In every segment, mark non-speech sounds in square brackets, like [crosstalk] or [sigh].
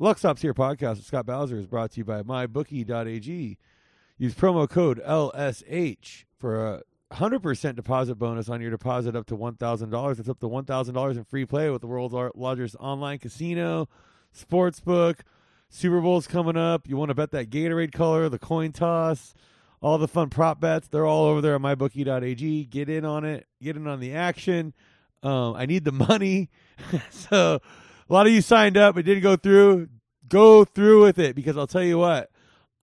Luxops here podcast with Scott Bowser is brought to you by mybookie.ag. Use promo code LSH for a 100% deposit bonus on your deposit up to $1,000. That's up to $1,000 in free play with the world's largest online casino, sportsbook. Super Bowl's coming up. You want to bet that Gatorade color, the coin toss, all the fun prop bets. They're all over there at mybookie.ag. Get in on it. Get in on the action. Um, I need the money. [laughs] so a lot of you signed up. It didn't go through. Go through with it because I'll tell you what.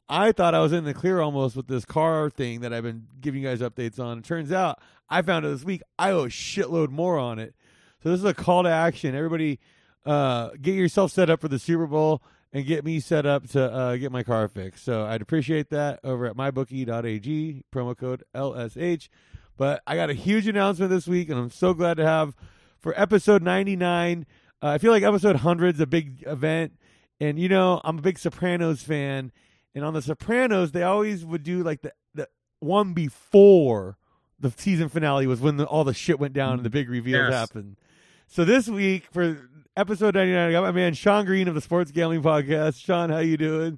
I thought I was in the clear almost with this car thing that I've been giving you guys updates on. It turns out I found it this week. I owe a shitload more on it. So this is a call to action. Everybody, uh, get yourself set up for the Super Bowl and get me set up to uh, get my car fixed. So I'd appreciate that over at mybookie.ag, promo code LSH. But I got a huge announcement this week, and I'm so glad to have for episode 99. Uh, I feel like episode 100 is a big event. And, you know, I'm a big Sopranos fan. And on The Sopranos, they always would do like the, the one before the season finale was when the, all the shit went down and the big reveals Yes. happened. So this week for episode 99, I got my man Sean Green of the Sports Gambling Podcast. Sean, how you doing?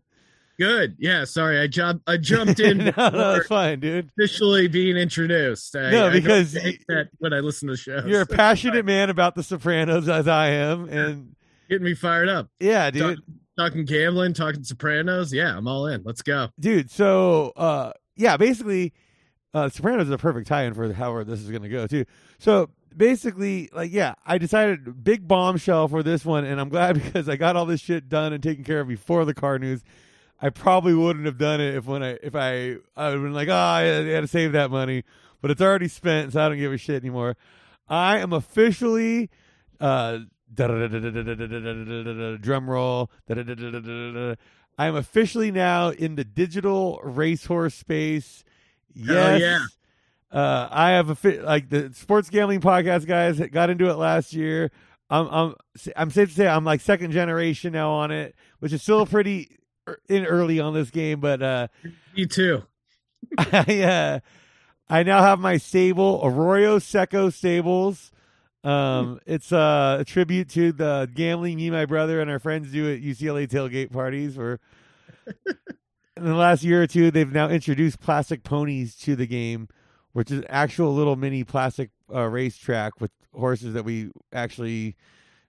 Good. Yeah. Sorry, I jumped. I jumped in [laughs] no, no, it's fine, dude. officially being introduced. I, No, I because hate that when I listen to shows. You're a passionate man about The Sopranos, as I am, and getting me fired up. yeah, dude, Talk- talking gambling, talking Sopranos. Yeah, I'm all in. Let's go. dude. So, uh, yeah, basically, uh, Sopranos is a perfect tie-in for however this is going to go too. So basically, like, yeah, I decided big bombshell for this one, and I'm glad [laughs] because I got all this shit done and taken care of before the car news. I probably wouldn't have done it if when I if I I would have been like, oh, I had to save that money, but it's already spent, so I don't give a shit anymore. I am officially uh drum roll. I am officially now in the digital racehorse space. Yes. yeah. Uh, I have a fi- like the sports gambling podcast guys got into it last year. I'm I'm I'm safe to say I'm like second generation now on it, which is still pretty er- in early on this game, but uh Me too. [laughs] I uh, I now have my stable, Arroyo Seco Stables. Um, it's uh, a tribute to the gambling me, my brother, and our friends do at UCLA tailgate parties. For [laughs] in the last year or two, they've now introduced plastic ponies to the game, which is actual little mini plastic uh, racetrack with horses that we actually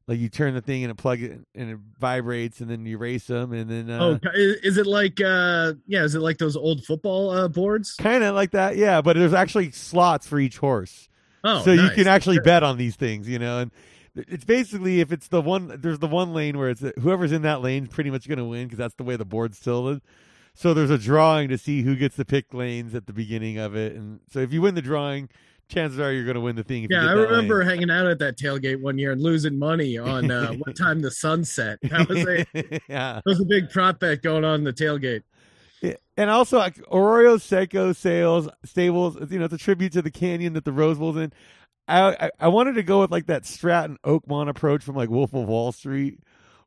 like. You turn the thing and it plug it and it vibrates, and then you race them, and then uh, oh, is, is it like? uh Yeah, is it like those old football uh boards? kind of like that, yeah. But there's actually slots for each horse. Oh, so you can actually bet on these things, you know. And it's basically if it's the one, there's the one lane where it's whoever's in that lane is pretty much going to win because that's the way the board's tilted. So there's a drawing to see who gets to pick lanes at the beginning of it, and so if you win the drawing, chances are you're going to win the thing. If you Yeah, I remember hanging out at that tailgate one year and losing money on uh, [laughs] what time the sun set. That was a [laughs] yeah. that was a big prop bet going on in the tailgate. Yeah, and also like Arroyo Seco sales stables. You know, it's a tribute to the canyon that the Rose Bowl's in. I, I I wanted to go with like that Stratton Oakmont approach from like Wolf of Wall Street,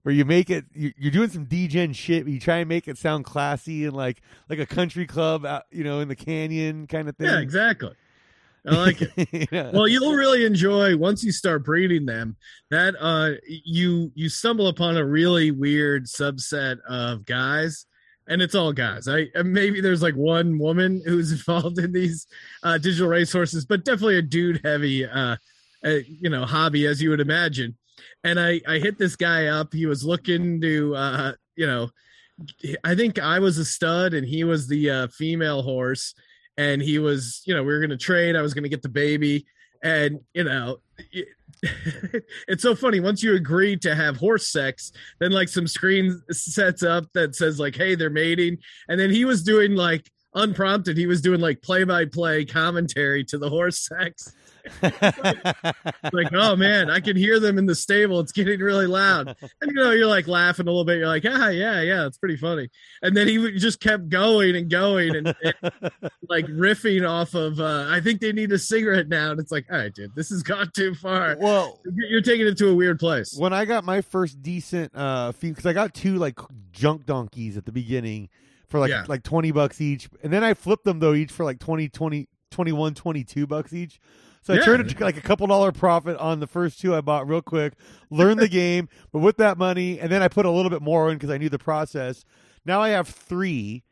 where you make it you, you're doing some degen shit, but you try and make it sound classy and like like a country club, out, you know, in the canyon kind of thing. Yeah, exactly. I like it. [laughs] Yeah. well you'll really enjoy once you start breeding them that uh you you stumble upon a really weird subset of guys and it's all guys i maybe there's like one woman who's [laughs] involved in these uh digital racehorses but definitely a dude heavy uh, uh you know hobby as you would imagine and i i hit this guy up he was looking to uh you know i think i was a stud and he was the uh female horse and he was you know we were going to trade i was going to get the baby and you know it- [laughs] it's so funny once you agree to have horse sex then like some screen sets up that says like hey they're mating and then he was doing like unprompted he was doing like play by play commentary to the horse sex [laughs] like oh man i can hear them in the stable. It's getting really loud. And you know you're like laughing a little bit. You're like ah yeah yeah it's pretty funny. And then he just kept going and going and, and like riffing off of uh i think they need a cigarette now. And it's like all right dude this has gone too far. Well, You're- taking it to a weird place. when I got my first decent uh because I got two like junk donkeys at the beginning for like Yeah. like 20 bucks each. And then I flipped them though each for like 20 20 21 22 bucks each. So I turned it like a couple dollar profit on the first two I bought real quick, learned the [laughs] game, but with that money, and then I put a little bit more in because I knew the process. Now I have three.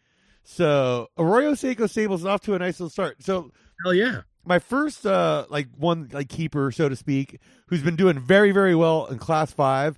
So Arroyo Seco Stables is off to a nice little start. So Hell yeah. my first uh like one like keeper so to speak who's been doing very very well in class five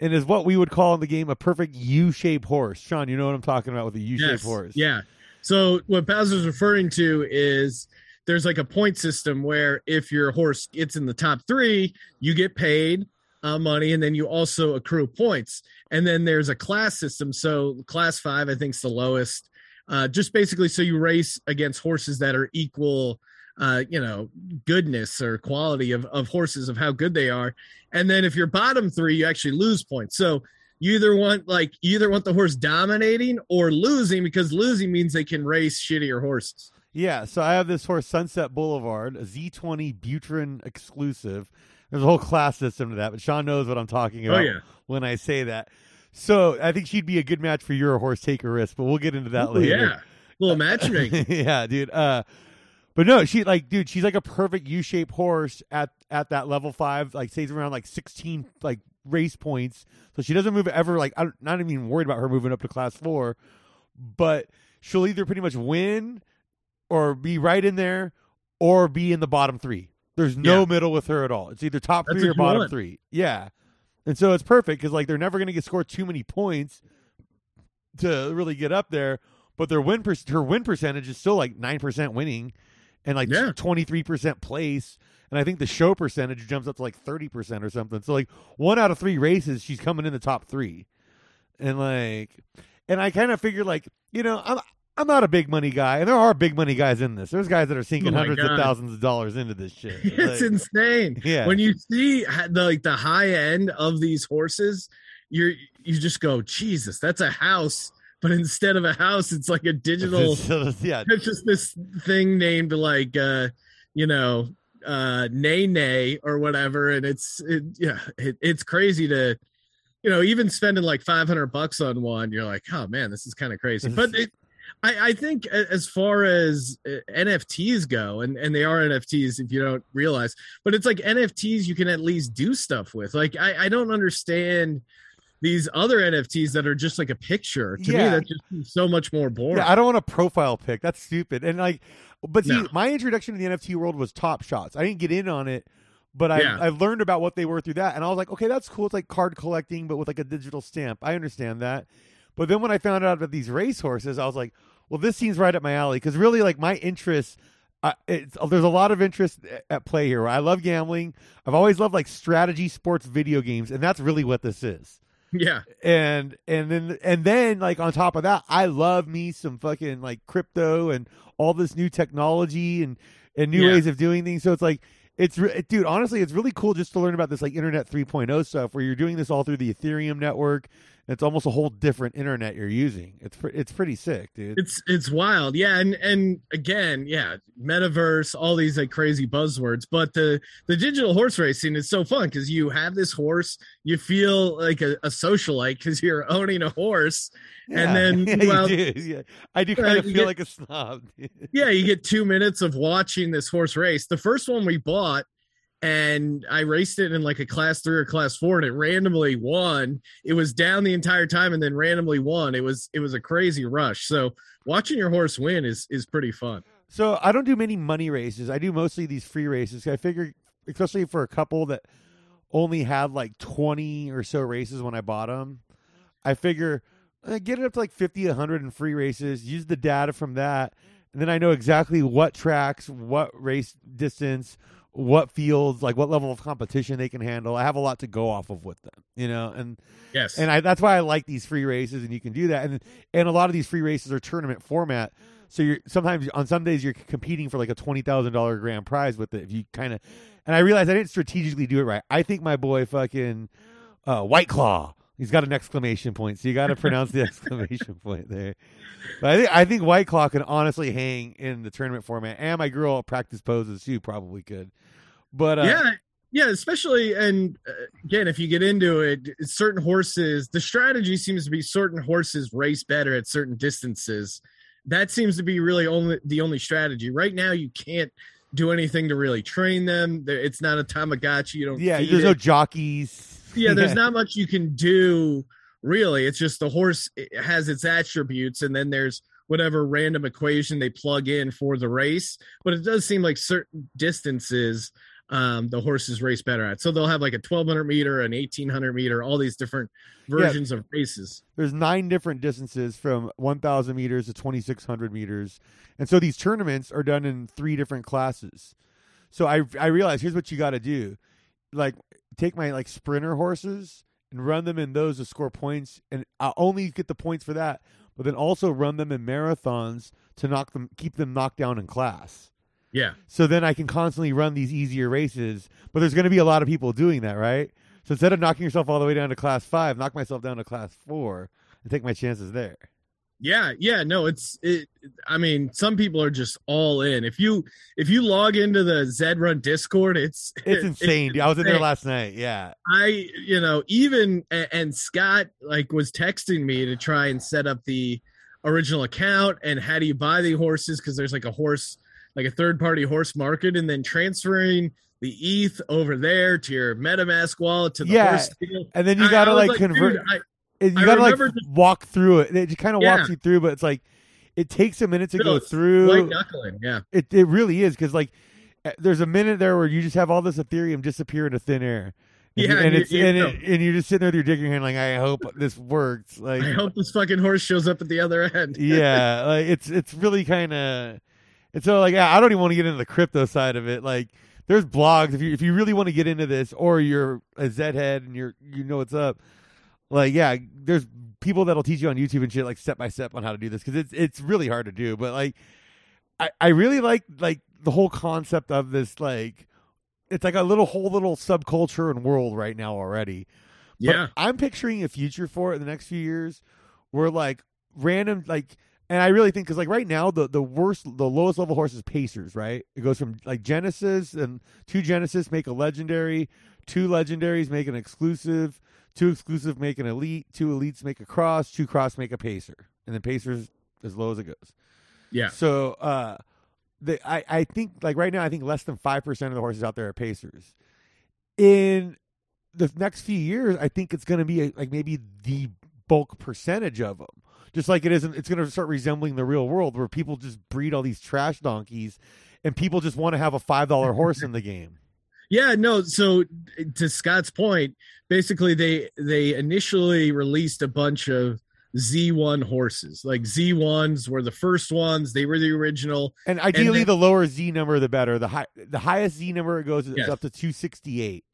and is what we would call in the game a perfect u-shaped horse sean you know what i'm talking about with a u-shaped Yes. horse Yeah. So what Bowser's referring to is there's like a point system where if your horse gets in the top three, you get paid uh, money, and then you also accrue points. And then there's a class system. So class five, I think, is the lowest. Uh, just basically, so you race against horses that are equal, uh, you know, goodness or quality of of horses of how good they are. And then if you're bottom three, you actually lose points. So you either want like you either want the horse dominating or losing because losing means they can race shittier horses. Yeah so i have this horse sunset boulevard a z20 buterin exclusive there's a whole class system to that but sean knows what i'm talking about Oh yeah, when i say that so i think she'd be a good match for your horse take a risk but we'll get into that Ooh, later yeah, a little matchmaking. [laughs] yeah, dude. Uh, but no, she like, dude, she's like a perfect U-shaped horse at at that level five. Like stays around like sixteen like race points, so she doesn't move ever. Like, I'm not even worried about her moving up to class four, but she'll either pretty much win or be right in there or be in the bottom three. There's no Yeah. middle with her at all. It's either top That's three or bottom three. Yeah, and so it's perfect because like they're never going to get scored too many points to really get up there. But their win per- her win percentage is still like nine percent winning, and like twenty three percent place. And I think the show percentage jumps up to like thirty percent or something. So like one out of three races, she's coming in the top three, and like, and I kind of figured like you know I'm I'm not a big money guy, and there are big money guys in this. There's guys that are sinking Oh hundreds of thousands of dollars into this shit. [laughs] it's Like, insane. yeah, When you see the like the high end of these horses, you're you just go, Jesus, that's a house. But instead of a house, it's like a digital yeah, it's just this thing named like uh you know uh nay nay or whatever and it's it, yeah it, it's crazy to you know even spending like 500 bucks on one you're like oh man this is kind of crazy but [laughs] it I, I think as far as uh, NFTs go, and, and they are NFTs if you don't realize, but it's like NFTs you can at least do stuff with. Like I, I don't understand these other NFTs that are just like a picture. To Yeah. me, that's just so much more boring. Yeah, I don't want a profile pic. That's stupid. And like, but see, No. my introduction to the NFT world was Top Shots. I didn't get in on it, but I Yeah. I learned about what they were through that, and I was like, okay, that's cool. It's like card collecting, but with like a digital stamp. I understand that. But then when I found out about these race horses, I was like, well, this seems right up my alley because really, like my interests. Uh, it's, there's a lot of interest at play here. I love gambling. I've always loved like strategy sports video games, and that's really what this is yeah. and and then and then like on top of that i love me some fucking like crypto and all this new technology and and new Yeah. ways of doing things so it's like it's re- dude honestly it's really cool just to learn about this like internet 3.0 stuff where you're doing this all through the ethereum network it's almost a whole different internet you're using it's pre- it's pretty sick dude It's it's wild, yeah, and and again, yeah, metaverse, all these like crazy buzzwords. But the the digital horse racing is so fun because you have this horse, you feel like a, a socialite because you're owning a horse, and then, yeah, [laughs] well, do. yeah. i do uh, of feel get- like a snob yeah, you get two minutes of watching this horse race. The first one we bought, and I raced it in like a class three or class four, and it randomly won. It was down the entire time, and then randomly won. It was it was a crazy rush. So watching your horse win is is pretty fun. So I don't do many money races. I do mostly these free races. I figure, especially for a couple that only had like twenty or so races when I bought them, I figure uh, get it up to like 50, 100 in free races. Use the data from that, and then I know exactly what tracks, what race distance, what fields, like what level of competition they can handle. I have a lot to go off of with them, you know, and Yes, and I, that's why I like these free races, and you can do that. And and a lot of these free races are tournament format, so you're sometimes on some days you're competing for like a twenty thousand dollar grand prize with it. If you kind of, and I realized I didn't strategically do it right. I think my boy fucking uh, White Claw. He's got an exclamation point, so you got to pronounce the [laughs] exclamation point there. But I think I think White Claw can honestly hang in the tournament format, and my girl practice poses too probably could. But uh, yeah yeah especially and uh, again if you get into it certain horses the strategy seems to be certain horses race better at certain distances that seems to be really only the only strategy right now you can't do anything to really train them. It's not a Tamagotchi. You don't. Yeah, there's it. no jockeys. Yeah, there's [laughs] not much you can do really. It's just the horse has its attributes, and then there's whatever random equation they plug in for the race. But it does seem like certain distances um the horses race better at. So they'll have like a 1200 meter, an 1800 meter, all these different versions of races. There's nine different distances from 1,000 meters to 2,600 meters, and so these tournaments are done in three different classes. So I I realize here's what you got to do, like take my like sprinter horses and run them in those to score points, and I'll only get the points for that, but then also run them in marathons to knock them keep them knocked down in class. Yeah. So then I can constantly run these easier races. But there's going to be a lot of people doing that, right? So instead of knocking yourself all the way down to class five, knock myself down to class four and take my chances there. Yeah, yeah, no, it's it. I mean, some people are just all in. If you if you log into the Zed Run Discord, [laughs] it's It's insane. dude. I was in there last night. Yeah. I, you know, even and, Scott like was texting me to try and set up the original account and how do you buy the horses because there's like a horse like a third party horse market and then transferring the ETH over there to your MetaMask wallet to the Yeah, horse deal. And then you got to was like convert. dude, you I got to like just- walk through it. It just kind of Yeah. walks you through, but it's like it takes a minute to No, go through. white knuckling, yeah. It it really is because like uh, there's a minute there where you just have all this Ethereum disappear into thin air. And, Yeah, and it's you and, it, and you're just sitting there with your dick in your hand, like I hope this works. [laughs] Like I hope this fucking horse shows up at the other end. [laughs] yeah, like it's it's really kind of. And so like I don't even want to get into the crypto side of it. Like there's blogs if you if you really want to get into this, or you're a Zed head and you're you know what's up. Like yeah, there's people that'll teach you on YouTube and shit like step by step on how to do this because it's it's really hard to do. But like, I I really like like the whole concept of this like. It's like a little whole little subculture and world right now already. But Yeah. I'm picturing a future for it in the next few years where like random like and I really think because like right now the the worst the lowest level horse is Pacers right it goes from like Genesis and two Genesis make a legendary two legendaries make an exclusive two exclusive make an elite two elites make a cross two cross make a Pacer and then Pacers as low as it goes Yeah. so uh the I I think like right now I think less than five percent of the horses out there are Pacers in the next few years, I think it's going to be a, like maybe the bulk percentage of them. Just like it isn't, it's going to start resembling the real world where people just breed all these trash donkeys, and people just want to have a five dollar horse in the game. Yeah, no. So to Scott's point, basically they they initially released a bunch of Z1 horses. Like Z1s were the first ones. They were the original. And ideally, then- the lower Z number, the better. The high, the highest Z number it goes is Yes. up to two sixty eight.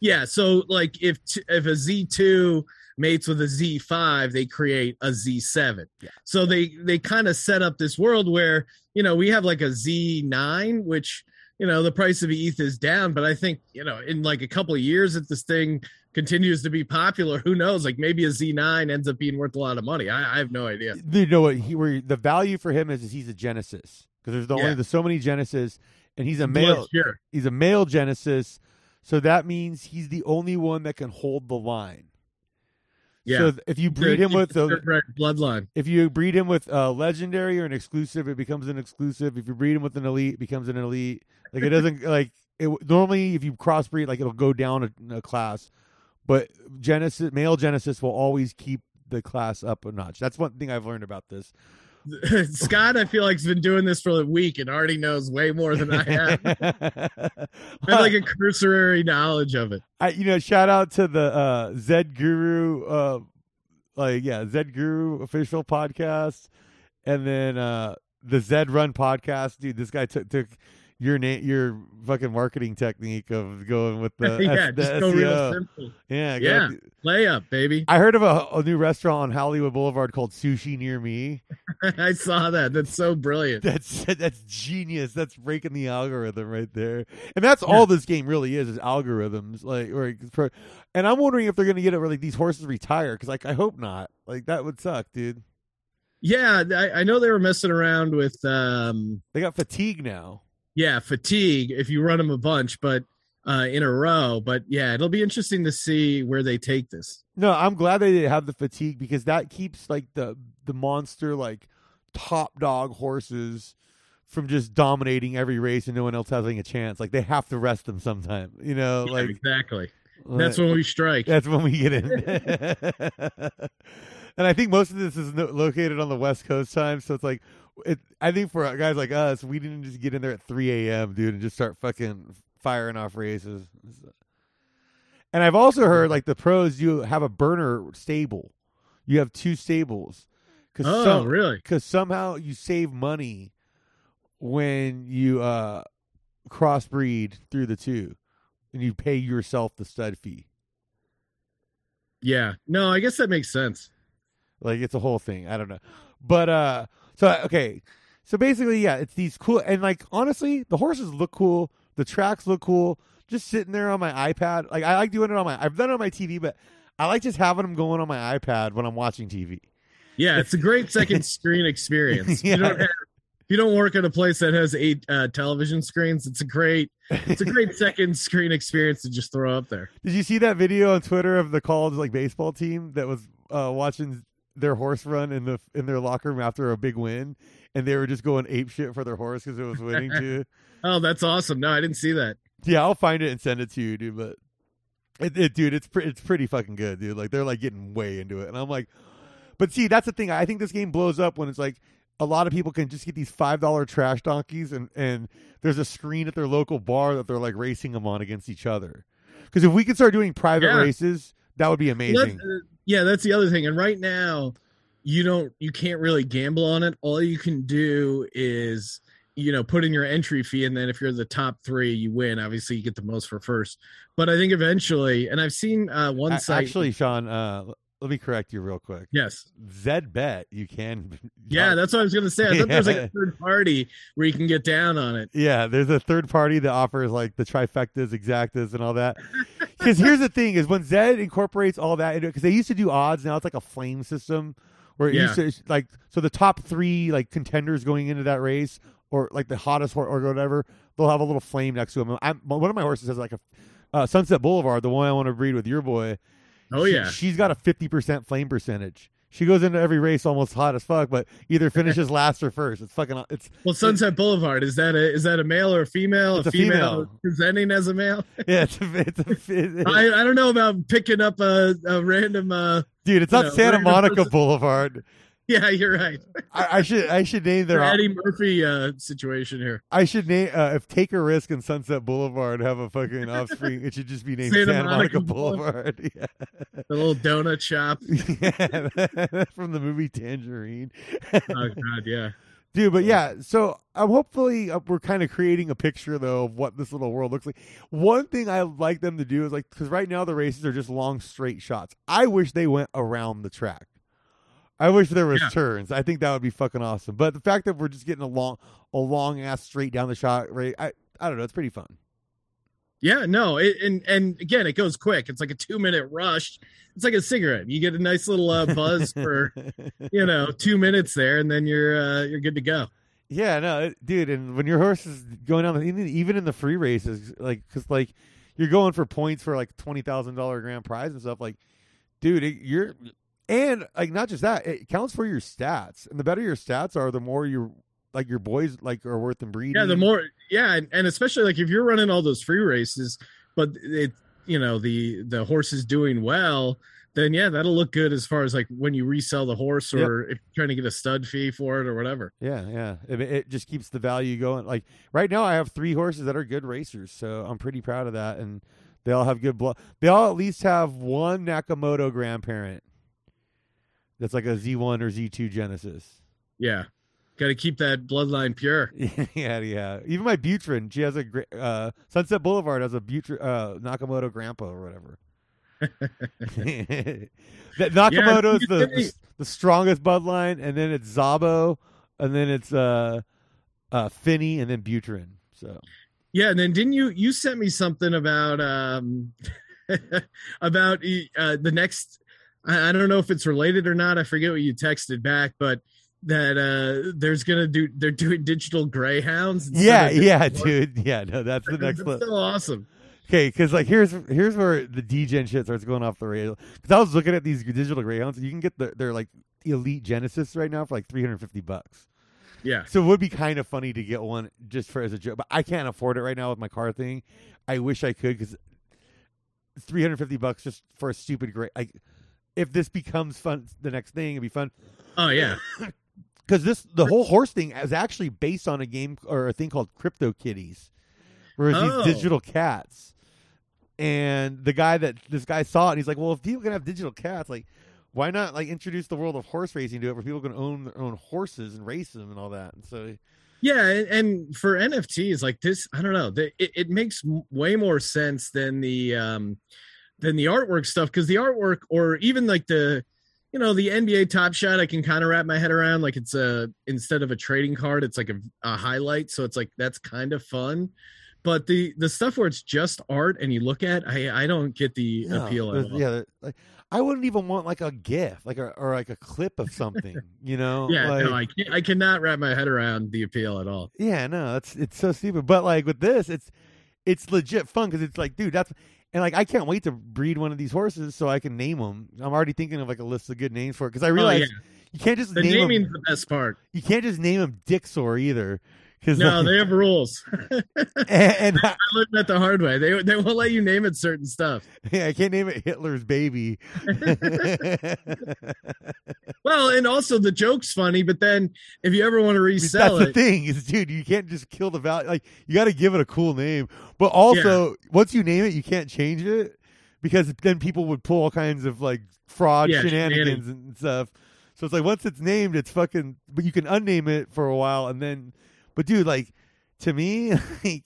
Yeah. So like if t- if a Z2 mates with a Z5, they create a Z7. Yeah. So they they kind of set up this world where you know we have like a Z9, which you know the price of ETH is down, but I think you know in like a couple of years, if this thing continues to be popular, who knows? Like maybe a Z9 ends up being worth a lot of money. I, I have no idea. You know what? He, where the value for him is, is he's a Genesis because there's the only there's so many Genesis, and he's a male. Blood pure. He's a male Genesis, so that means he's the only one that can hold the line. Yeah. So if you breed him with the, bloodline. if you breed him with a legendary or an exclusive, it becomes an exclusive. If you breed him with an elite, it becomes an elite. Like it doesn't like it. Normally, if you crossbreed, like it'll go down a, a class, but Genesis male Genesis will always keep the class up a notch. That's one thing I've learned about this. [laughs] Scott, I feel like has been doing this for a week and already knows way more than I have. [laughs] I have like a cursory knowledge of it. I, you know, shout out to the uh, Zed Guru, uh, like yeah, Zed Guru official podcast, and then uh, the Zed Run podcast. Dude, this guy took took your name, your fucking marketing technique of going with the [laughs] yeah, S- the just go real simple. Yeah, go Yeah. Layup, baby. I heard of a, a new restaurant on Hollywood Boulevard called Sushi Near Me. [laughs] I saw that. That's so brilliant. That's [laughs] that's genius. That's breaking the algorithm right there, and that's all this game really is is algorithms. Like, or and I'm wondering if they're gonna get it where like these horses retire because like I hope not. Like that would suck, dude. Yeah, I, I know they were messing around with um They got fatigue now. Yeah, fatigue if you run them a bunch, but uh in a row. But yeah, it'll be interesting to see where they take this. No, I'm glad they have the fatigue because that keeps like the the monster like top dog horses from just dominating every race and no one else having a chance. Like they have to rest them sometime, you know. Yeah, like exactly. That's when we strike. that's when we get in. [laughs] [laughs] and I think most of this is located on the West Coast time, so it's like, it. I think for guys like us, we didn't just get in there at 3 a.m., dude, and just start fucking firing off races. And I've also heard like the pros, you have a burner stable. You have two stables. Cause oh, some- really? because somehow you save money when you uh crossbreed through the two and you pay yourself the stud fee Yeah. No, I guess that makes sense. like it's a whole thing i don't know but uh so okay so basically yeah it's these cool and like honestly the horses look cool the tracks look cool just sitting there on my ipad like i like doing it on my i've done it on my tv but i like just having them going on my ipad when i'm watching tv Yeah, it's a great second [laughs] screen experience. Yeah. You don't have, if you don't work at a place that has eight uh, television screens, it's a great it's a great [laughs] second screen experience to just throw up there. Did you see that video on Twitter of the college like baseball team that was uh, watching their horse run in the in their locker room after a big win, and they were just going ape shit for their horse because it was winning [laughs] too. Oh, that's awesome. No, I didn't see that. Yeah, I'll find it and send it to you, dude. But it, it dude, it's pre- it's pretty fucking good, dude. Like they're like getting way into it, and I'm like, but see, that's the thing. I think this game blows up when it's like a lot of people can just get these five dollar trash donkeys, and and there's a screen at their local bar that they're like racing them on against each other. Because if we could start doing private Yeah. races, that would be amazing. Yeah, that's the other thing. And right now, you don't you can't really gamble on it. All you can do is you know put in your entry fee, and then if you're the top three, you win. Obviously, you get the most for first. But I think eventually, and I've seen uh, one site. Actually, Sean, uh, let me correct you real quick. yes, Zed Bet, you can. [laughs] yeah, that's what I was gonna say. I thought there was like [laughs] a third party where you can get down on it. Yeah, there's a third party that offers like the trifectas, exactas, and all that. Because here's the thing: is when Zed incorporates all that into because they used to do odds, now it's like a flame system where it Yeah. used to like so the top three like contenders going into that race or like the hottest horse or whatever, they'll have a little flame next to them. I'm, one of my horses has like a uh, Sunset Boulevard, the one I want to breed with your boy. Oh she- yeah, she's got a fifty percent flame percentage. She goes into every race almost hot as fuck, but either finishes last or first. It's fucking. It's well, Sunset Boulevard is that a is that a male or a female? It's a female. presenting as a male. [laughs] yeah. It's a, it's a, [laughs] it- I, I don't know about picking up a, a random. uh dude. It's not know, Santa Monica person- Boulevard. [laughs] Yeah, you're right. I, I should I should name their Eddie Murphy uh, situation here. I should name uh, if Take a Risk and Sunset Boulevard have a fucking [laughs] offspring. It should just be named Santa Santa, Monica, Monica Boulevard. [laughs] Yeah. The little donut shop. yeah, from the movie Tangerine. Oh God, yeah. Dude, but yeah, so I'm hopefully uh, we're kind of creating a picture though of what this little world looks like. One thing I like them to do is like because right now the races are just long straight shots. I wish they went around the track. I wish there was Yeah. turns. I think that would be fucking awesome. But the fact that we're just getting a long, a long ass straight down the shot, right? I, I don't know. It's pretty fun. Yeah, no, it, and and again, it goes quick. It's like a two minute rush. It's like a cigarette. You get a nice little uh, buzz for [laughs] you know two minutes there, and then you're uh, you're good to go. Yeah, no, dude, and when your horse is going down, even even in the free races, like, cause like you're going for points for like twenty thousand dollar grand prize and stuff, like, dude, it, you're, and like not just that, it counts for your stats, and the better your stats are, the more you like your boys like are worth in breeding. Yeah, the more yeah, and, and especially like if you're running all those free races, but it you know the the horse is doing well, then yeah, that'll look good as far as like when you resell the horse or if you're trying to get a stud fee for it or whatever. Yeah, yeah. It, it just keeps the value going. Like right now, I have three horses that are good racers, so I'm pretty proud of that. And they all have good blood. They all at least have one Nakamoto grandparent. That's like a Z1 or Z2 Genesis. Yeah, got to keep that bloodline pure. [laughs] yeah, yeah. Even my Buterin, she has a uh, Sunset Boulevard has a Buterin, uh, Nakamoto grandpa or whatever. [laughs] that Nakamoto is the, the the strongest bloodline, and then it's Szabo, and then it's uh, uh, Finney, and then Buterin. So Yeah, and then didn't you you sent me something about um [laughs] about uh, the next I, I don't know if it's related or not. I forget what you texted back, but that uh there's gonna do they're doing digital greyhounds. yeah, yeah, dude, yeah. No, that's the next That's so awesome. Okay, because like here's here's where the degen shit starts going off the rail. Because I was looking at these digital greyhounds, you can get the, their like elite Genesis right now for like three hundred fifty bucks. Yeah. So it would be kind of funny to get one just for as a joke, but I can't afford it right now with my car thing. I wish I could because three hundred fifty bucks just for a stupid gray Like, if this becomes fun, the next thing it'd be fun Oh yeah. [coughs] because this the whole horse thing is actually based on a game or a thing called Crypto Kitties, where it's Oh. these digital cats. And the guy that this guy saw it, and he's like, "Well, if people can have digital cats, like, why not like introduce the world of horse racing to it, where people can own their own horses and race them and all that?" And so, Yeah, and, for NFTs like this, I don't know. It, it makes way more sense than the um than the artwork stuff because the artwork or even like the you know the NBA Top Shot, I can kind of wrap my head around. Like it's a instead of a trading card, it's like a, a highlight, so it's like that's kind of fun. But the the stuff where it's just art and you look at, I I don't get the appeal at all. yeah, like I wouldn't even want like a GIF, like a, or like a clip of something, [laughs] you know? Yeah, like, no, I can't, I cannot wrap my head around the appeal at all. Yeah, no, it's it's so stupid. But like with this, it's it's legit fun because it's like, dude, that's and like I can't wait to breed one of these horses so I can name them. I'm already thinking of like a list of good names for it because I Oh, realize yeah. you can't just The name naming's them. the best part. You can't just name them Dixor either. Because No, they have rules. [laughs] and, and I, I learned that the hard way. They they won't let you name it certain stuff. [laughs] yeah, I can't name it Hitler's baby. [laughs] Well, and also the joke's funny, but then if you ever want to resell. That's resell the thing is, dude, you can't just kill the value. Like, you got to give it a cool name. But also, once you name it, you can't change it because then people would pull all kinds of like fraud Yeah, shenanigans shenanigans. and stuff. So it's like once it's named, it's fucking. But you can unname it for a while, and then. But dude, like, to me, [laughs] like,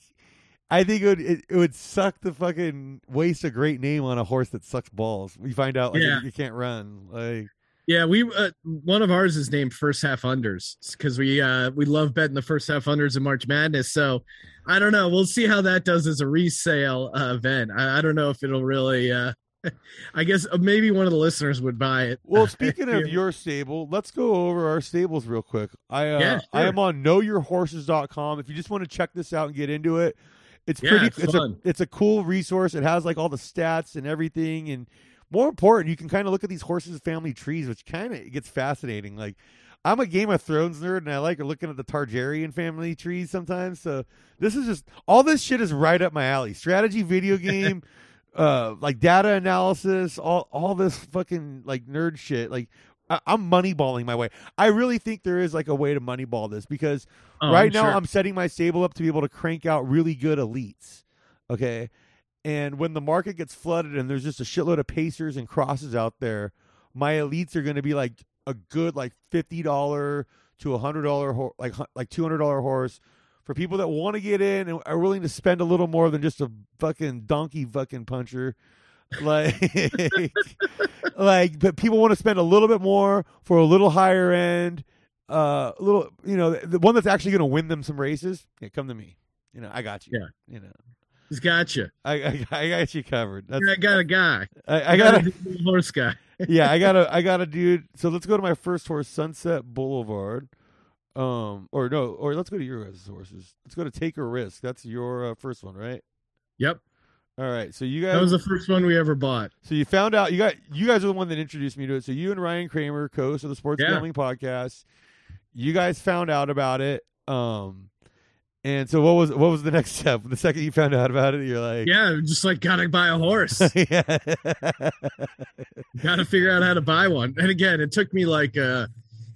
I think it would it, it would suck to fucking waste a great name on a horse that sucks balls. We find out like Yeah. you can't run. Like, yeah, we uh, one of ours is named first half unders because we uh we love betting the first half unders in March Madness. So I don't know. We'll see how that does as a resale uh, event. I, I don't know if it'll really. uh [laughs] I guess uh, maybe one of the listeners would buy it. Well, speaking of [laughs] your stable, let's go over our stables real quick. I uh, Yeah, I sure. am on knowyourhorses.com. If you just want to check this out and get into it, it's Yeah, pretty it's it's, a it's a cool resource. It has like all the stats and everything and more important, you can kind of look at these horses family trees, which kind of gets fascinating. Like I'm a Game of Thrones nerd and I like looking at the Targaryen family trees sometimes. So this is just all this shit is right up my alley. Strategy video [laughs] game uh like data analysis all all this fucking like nerd shit like I, i'm moneyballing my way i really think there is like a way to moneyball this because Oh, right I'm now sure. i'm setting my stable up to be able to crank out really good elites okay and when the market gets flooded and there's just a shitload of pacers and crosses out there my elites are going to be like a good like $50 to a $100 ho- like like $200 horse for people that want to get in and are willing to spend a little more than just a fucking donkey fucking puncher. Like [laughs] like but people want to spend a little bit more for a little higher end uh a little you know the, the one that's actually going to win them some races yeah come to me. You know i got you. Yeah. you know He's got you. i i, I got you covered that's I got a guy. i, I got a horse guy. [laughs] yeah, I got a I got a dude. So let's go to my first horse, Sunset Boulevard. Um, or no, or let's go to your guys' horses. Let's go to Take a Risk. That's your uh, first one, right? Yep, All right. So you guys, that was the first one we ever bought. so you found out you got you guys are the one that introduced me to it. So you and Ryan Kramer, co-host of the Sports Yeah. Gambling Podcast, you guys found out about it. Um, and so what was what was the next [laughs] step? The second you found out about it, you're like, Yeah, just like gotta buy a horse. [laughs] yeah. [laughs] gotta figure out how to buy one. And again, it took me like a,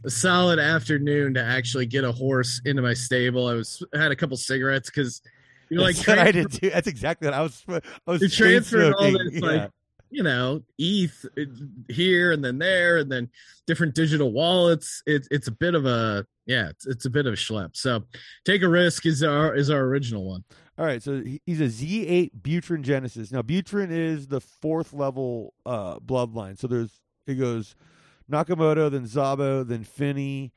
a solid afternoon to actually get a horse into my stable. I was I had a couple cigarettes because you're like That's what I did too. That's exactly what I was. I was transferring all this, like, Yeah. You know, ETH uh, here and then there, and then different digital wallets. It's it's a bit of a yeah, it's, it's a bit of a schlep. So, take a risk is our is our original one. All right, so he's a Z8 Buterin Genesis. Now Buterin is the fourth level uh, bloodline. So there's it goes Nakamoto, then Szabo, then Finney,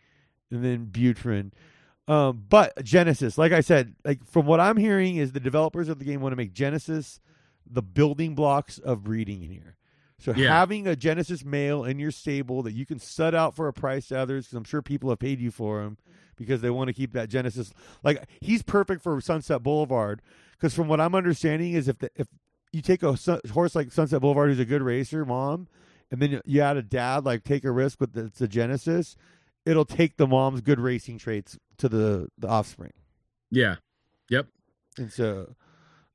and then Buterin. Um, but Genesis, like I said, like from what I'm hearing, is the developers of the game want to make Genesis the building blocks of breeding in here. So Yeah. having a Genesis male in your stable that you can set out for a price to others, because I'm sure people have paid you for him because they want to keep that Genesis. Like he's perfect for Sunset Boulevard because from what I'm understanding is if the, if you take a sun, horse like Sunset Boulevard who's a good racer, mom, and then you, add a dad like take a risk with the, it's a Genesis, it'll take the mom's good racing traits to the the offspring. Yeah. Yep. And so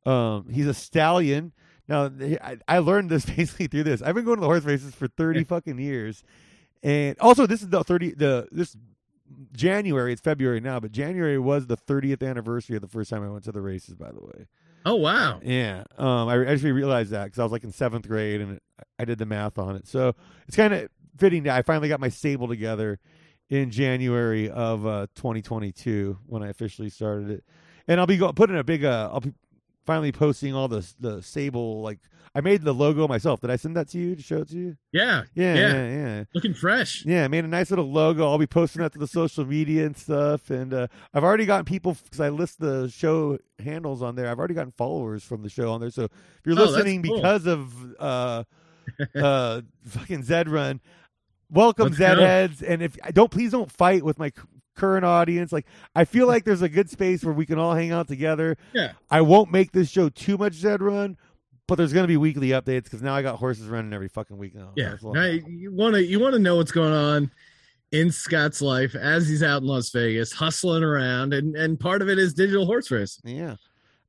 um, he's a stallion. Now I, I learned this [laughs] basically through this. I've been going to the horse races for thirty fucking years, and also this is the thirty the this January. It's February now, but January was the thirtieth anniversary of the first time I went to the races. By the way, Oh wow. yeah, um, I actually realized that because I was like in seventh grade and I did the math on it. So it's kind of fitting that I finally got my stable together in January of uh, 2022 when I officially started it, and I'll be go- putting a big. Uh, I'll be finally posting all the the sable like I made the logo myself. Did I send that to you to show it to you? Yeah. Yeah, Yeah. yeah, yeah. Looking fresh. Yeah, I made a nice little logo. I'll be posting that to the social media and stuff. And uh, I've already gotten people because I list the show handles on there. I've already gotten followers from the show on there. So if you're Oh, listening cool. because of uh, [laughs] uh, fucking Zed Run, welcome Let's Zed go. heads. And if I don't, please don't fight with my current audience. Like I feel like there's a good space where we can all hang out together. Yeah. I won't make this show too much Zed Run. But there's gonna be weekly updates because now I got horses running every fucking week now. Yeah. That's a lot. Now, you want to you want to know what's going on in Scott's life as he's out in Las Vegas hustling around, and and part of it is digital horse racing. Yeah.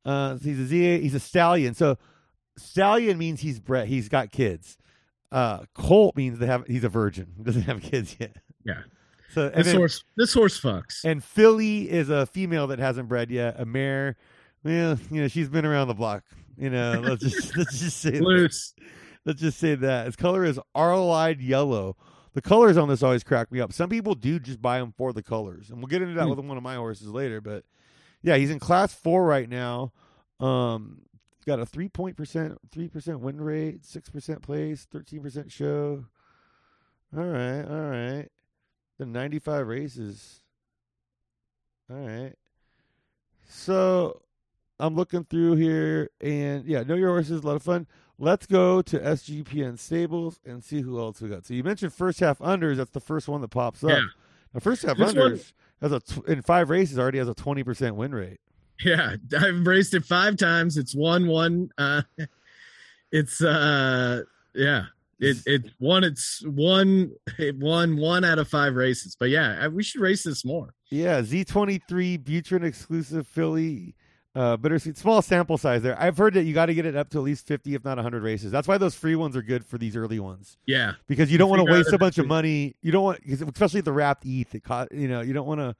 Uh, he's a Z. He's a stallion. So stallion means he's bred. He's got kids. Uh, colt means they have. He's a virgin. [laughs] He doesn't have kids yet. Yeah. So This then, horse this horse fucks. and filly is a female that hasn't bred yet. A mare. Well, you know, she's been around the block. You know, [laughs] let's just let's just say that. Let's just say that its color is arl-eyed yellow. The colors on this always crack me up. Some people do just buy them for the colors, and we'll get into that Hmm. with one of my horses later. But yeah, he's in class four right now. Um, got a three point percent, three percent win rate, six percent place, thirteen percent show. All right, all right. The ninety-five races. All right. So I'm looking through here, and yeah, know your horses, a lot of fun. Let's go to SGPN Stables and see who else we got. So you mentioned first half unders. That's the first one that pops up. Yeah. Now, first half This one- unders has a tw- in five races already has a twenty percent win rate. Yeah, I've raced it five times. It's one one. Uh, [laughs] it's uh, yeah. It it won. It's one. It won one out of five races. But yeah, I- we should race this more. Yeah, Z23 Buterin exclusive filly uh, bittersweet small sample size there. I've heard that you got to get it up to at least 50 if not 100 races. That's why those free ones are good for these early ones Yeah, because you don't want to waste a bunch of money. You don't want 'cause especially the wrapped ETH it you know, you don't want to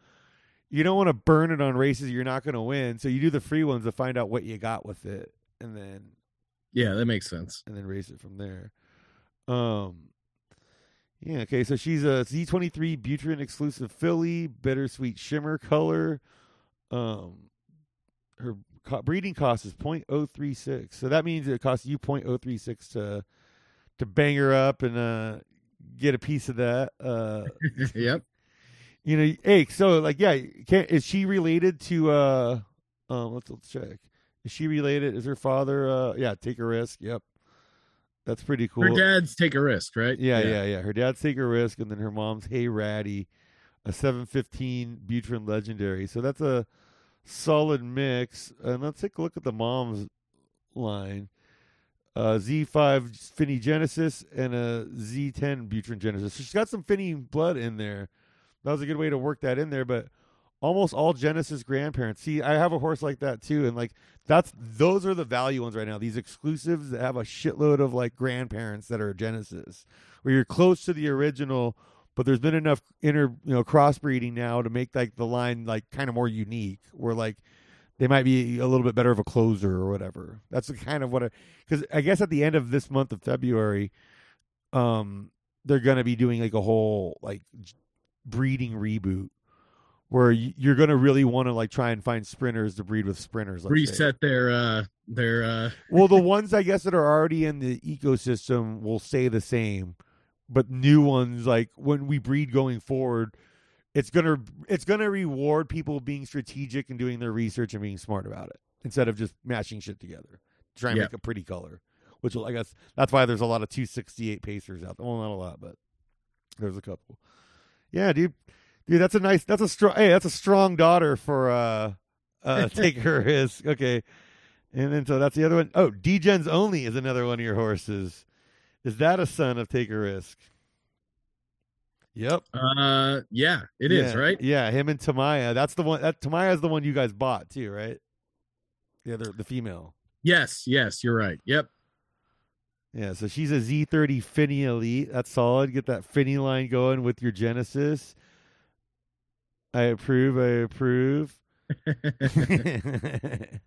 you don't want to burn it on races you're not going to win. So you do the free ones to find out what you got with it and then yeah, that makes sense. and then race it from there. Um, yeah, okay. So she's a Z23 Buterin exclusive filly, bittersweet shimmer color. Um, her co- breeding cost is 0.036, so that means it costs you 0.036 to to bang her up and uh get a piece of that. Uh, [laughs] yep. you know, hey, so like, yeah, can is she related to? uh um, let's, let's check. Is she related? Is her father? uh Yeah, take a risk. Yep, that's pretty cool. Her dad's take a risk, right? Yeah, yeah, yeah. Her dad's take a risk, and then her mom's Hey Ratty, a seven fifteen Buterin Legendary. So that's a solid mix. And let's take a look at the mom's line. Uh, Z5 Finney Genesis and a Z10 Buterin Genesis. So she's got some Finney blood in there. That was a good way to work that in there, but almost all Genesis grandparents. See, I have a horse like that too, and like that's those are the value ones right now. These exclusives that have a shitload of like grandparents that are Genesis, where you're close to the original, but there's been enough inter you know crossbreeding now to make like the line like kind of more unique. Where like they might be a little bit better of a closer or whatever. That's kind of what I because I guess at the end of this month of February, um, they're gonna be doing like a whole like breeding reboot where you're gonna really want to like try and find sprinters to breed with sprinters. let's say. Reset their uh their uh [laughs] Well, the ones I guess that are already in the ecosystem will stay the same, but new ones like when we breed going forward, it's gonna it's gonna reward people being strategic and doing their research and being smart about it instead of just mashing shit together, to Yeah. make a pretty color. Which will, I guess that's why there's a lot of 268 pacers out there. Well, not a lot, but there's a couple. Yeah, dude, dude, that's a nice, that's a strong, hey, that's a strong daughter for uh, uh, [laughs] take her risk. Okay, and then so that's the other one. Oh, Degens only is another one of your horses. Is that a son of Take a Risk? Yep. Uh, yeah, it is Yeah, right. Yeah, him and Tamaya. That's the one. That Tamaya is the one you guys bought too, right? The other, the female. Yes, yes, you're right. Yep. Yeah, so she's a Z30 Finney Elite. That's solid. Get that Finney line going with your Genesis. I approve. I approve. [laughs]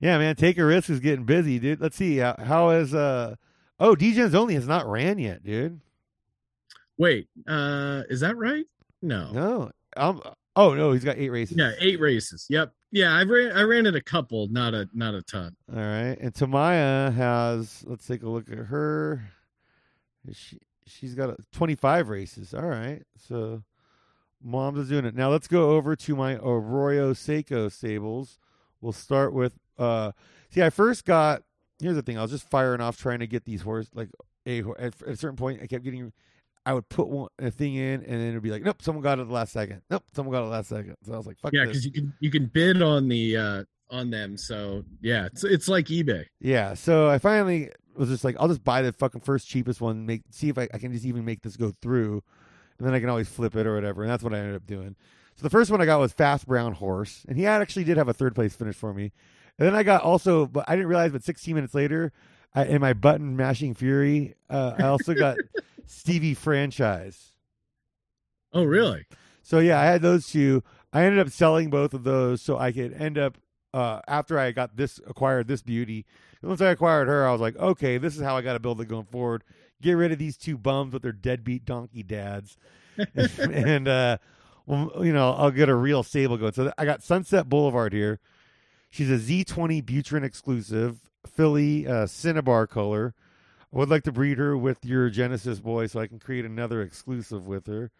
yeah, man. Take a risk is getting busy, dude. Let's see. How, how is uh? Oh, DJs only has not ran yet, dude. Wait, uh, is that right? No. No. Um. Oh no, he's got eight races. Yeah, eight races. Yep. Yeah, I ran. I ran it a couple, not a not a ton. All right. And Tamaya has. Let's take a look at her. She she's got a, 25 races. All right. So mom's is doing it. Now let's go over to my Arroyo Seco stables. We'll start with uh see I first got here's the thing. I was just firing off trying to get these horse like a at, at a certain point I kept getting I would put one a thing in and then it'd be like, Nope, someone got it at the last second. Nope, someone got it last second. So I was like, fuck Yeah, because you can you can bid on the uh on them. So yeah, it's it's like eBay. Yeah, so I finally was just like, I'll just buy the fucking first cheapest one, make see if I, I can just even make this go through, and then I can always flip it or whatever. And that's what I ended up doing. So the first one I got was Fast Brown Horse, and he actually did have a third place finish for me. And then I got also, but I didn't realize, but 16 minutes later, I, in my button mashing fury, uh, I also got [laughs] Stevie Franchise. Oh, really? So yeah, I had those two. I ended up selling both of those so I could end up uh, after I got this acquired this beauty. Once I acquired her, I was like, okay, this is how I got to build it going forward. Get rid of these two bums with their deadbeat donkey dads, [laughs] and uh, well, you know, I'll get a real stable going. So I got Sunset Boulevard here. She's a Z20 Buterin exclusive filly uh, Cinnabar color. I would like to breed her with your Genesis boy so I can create another exclusive with her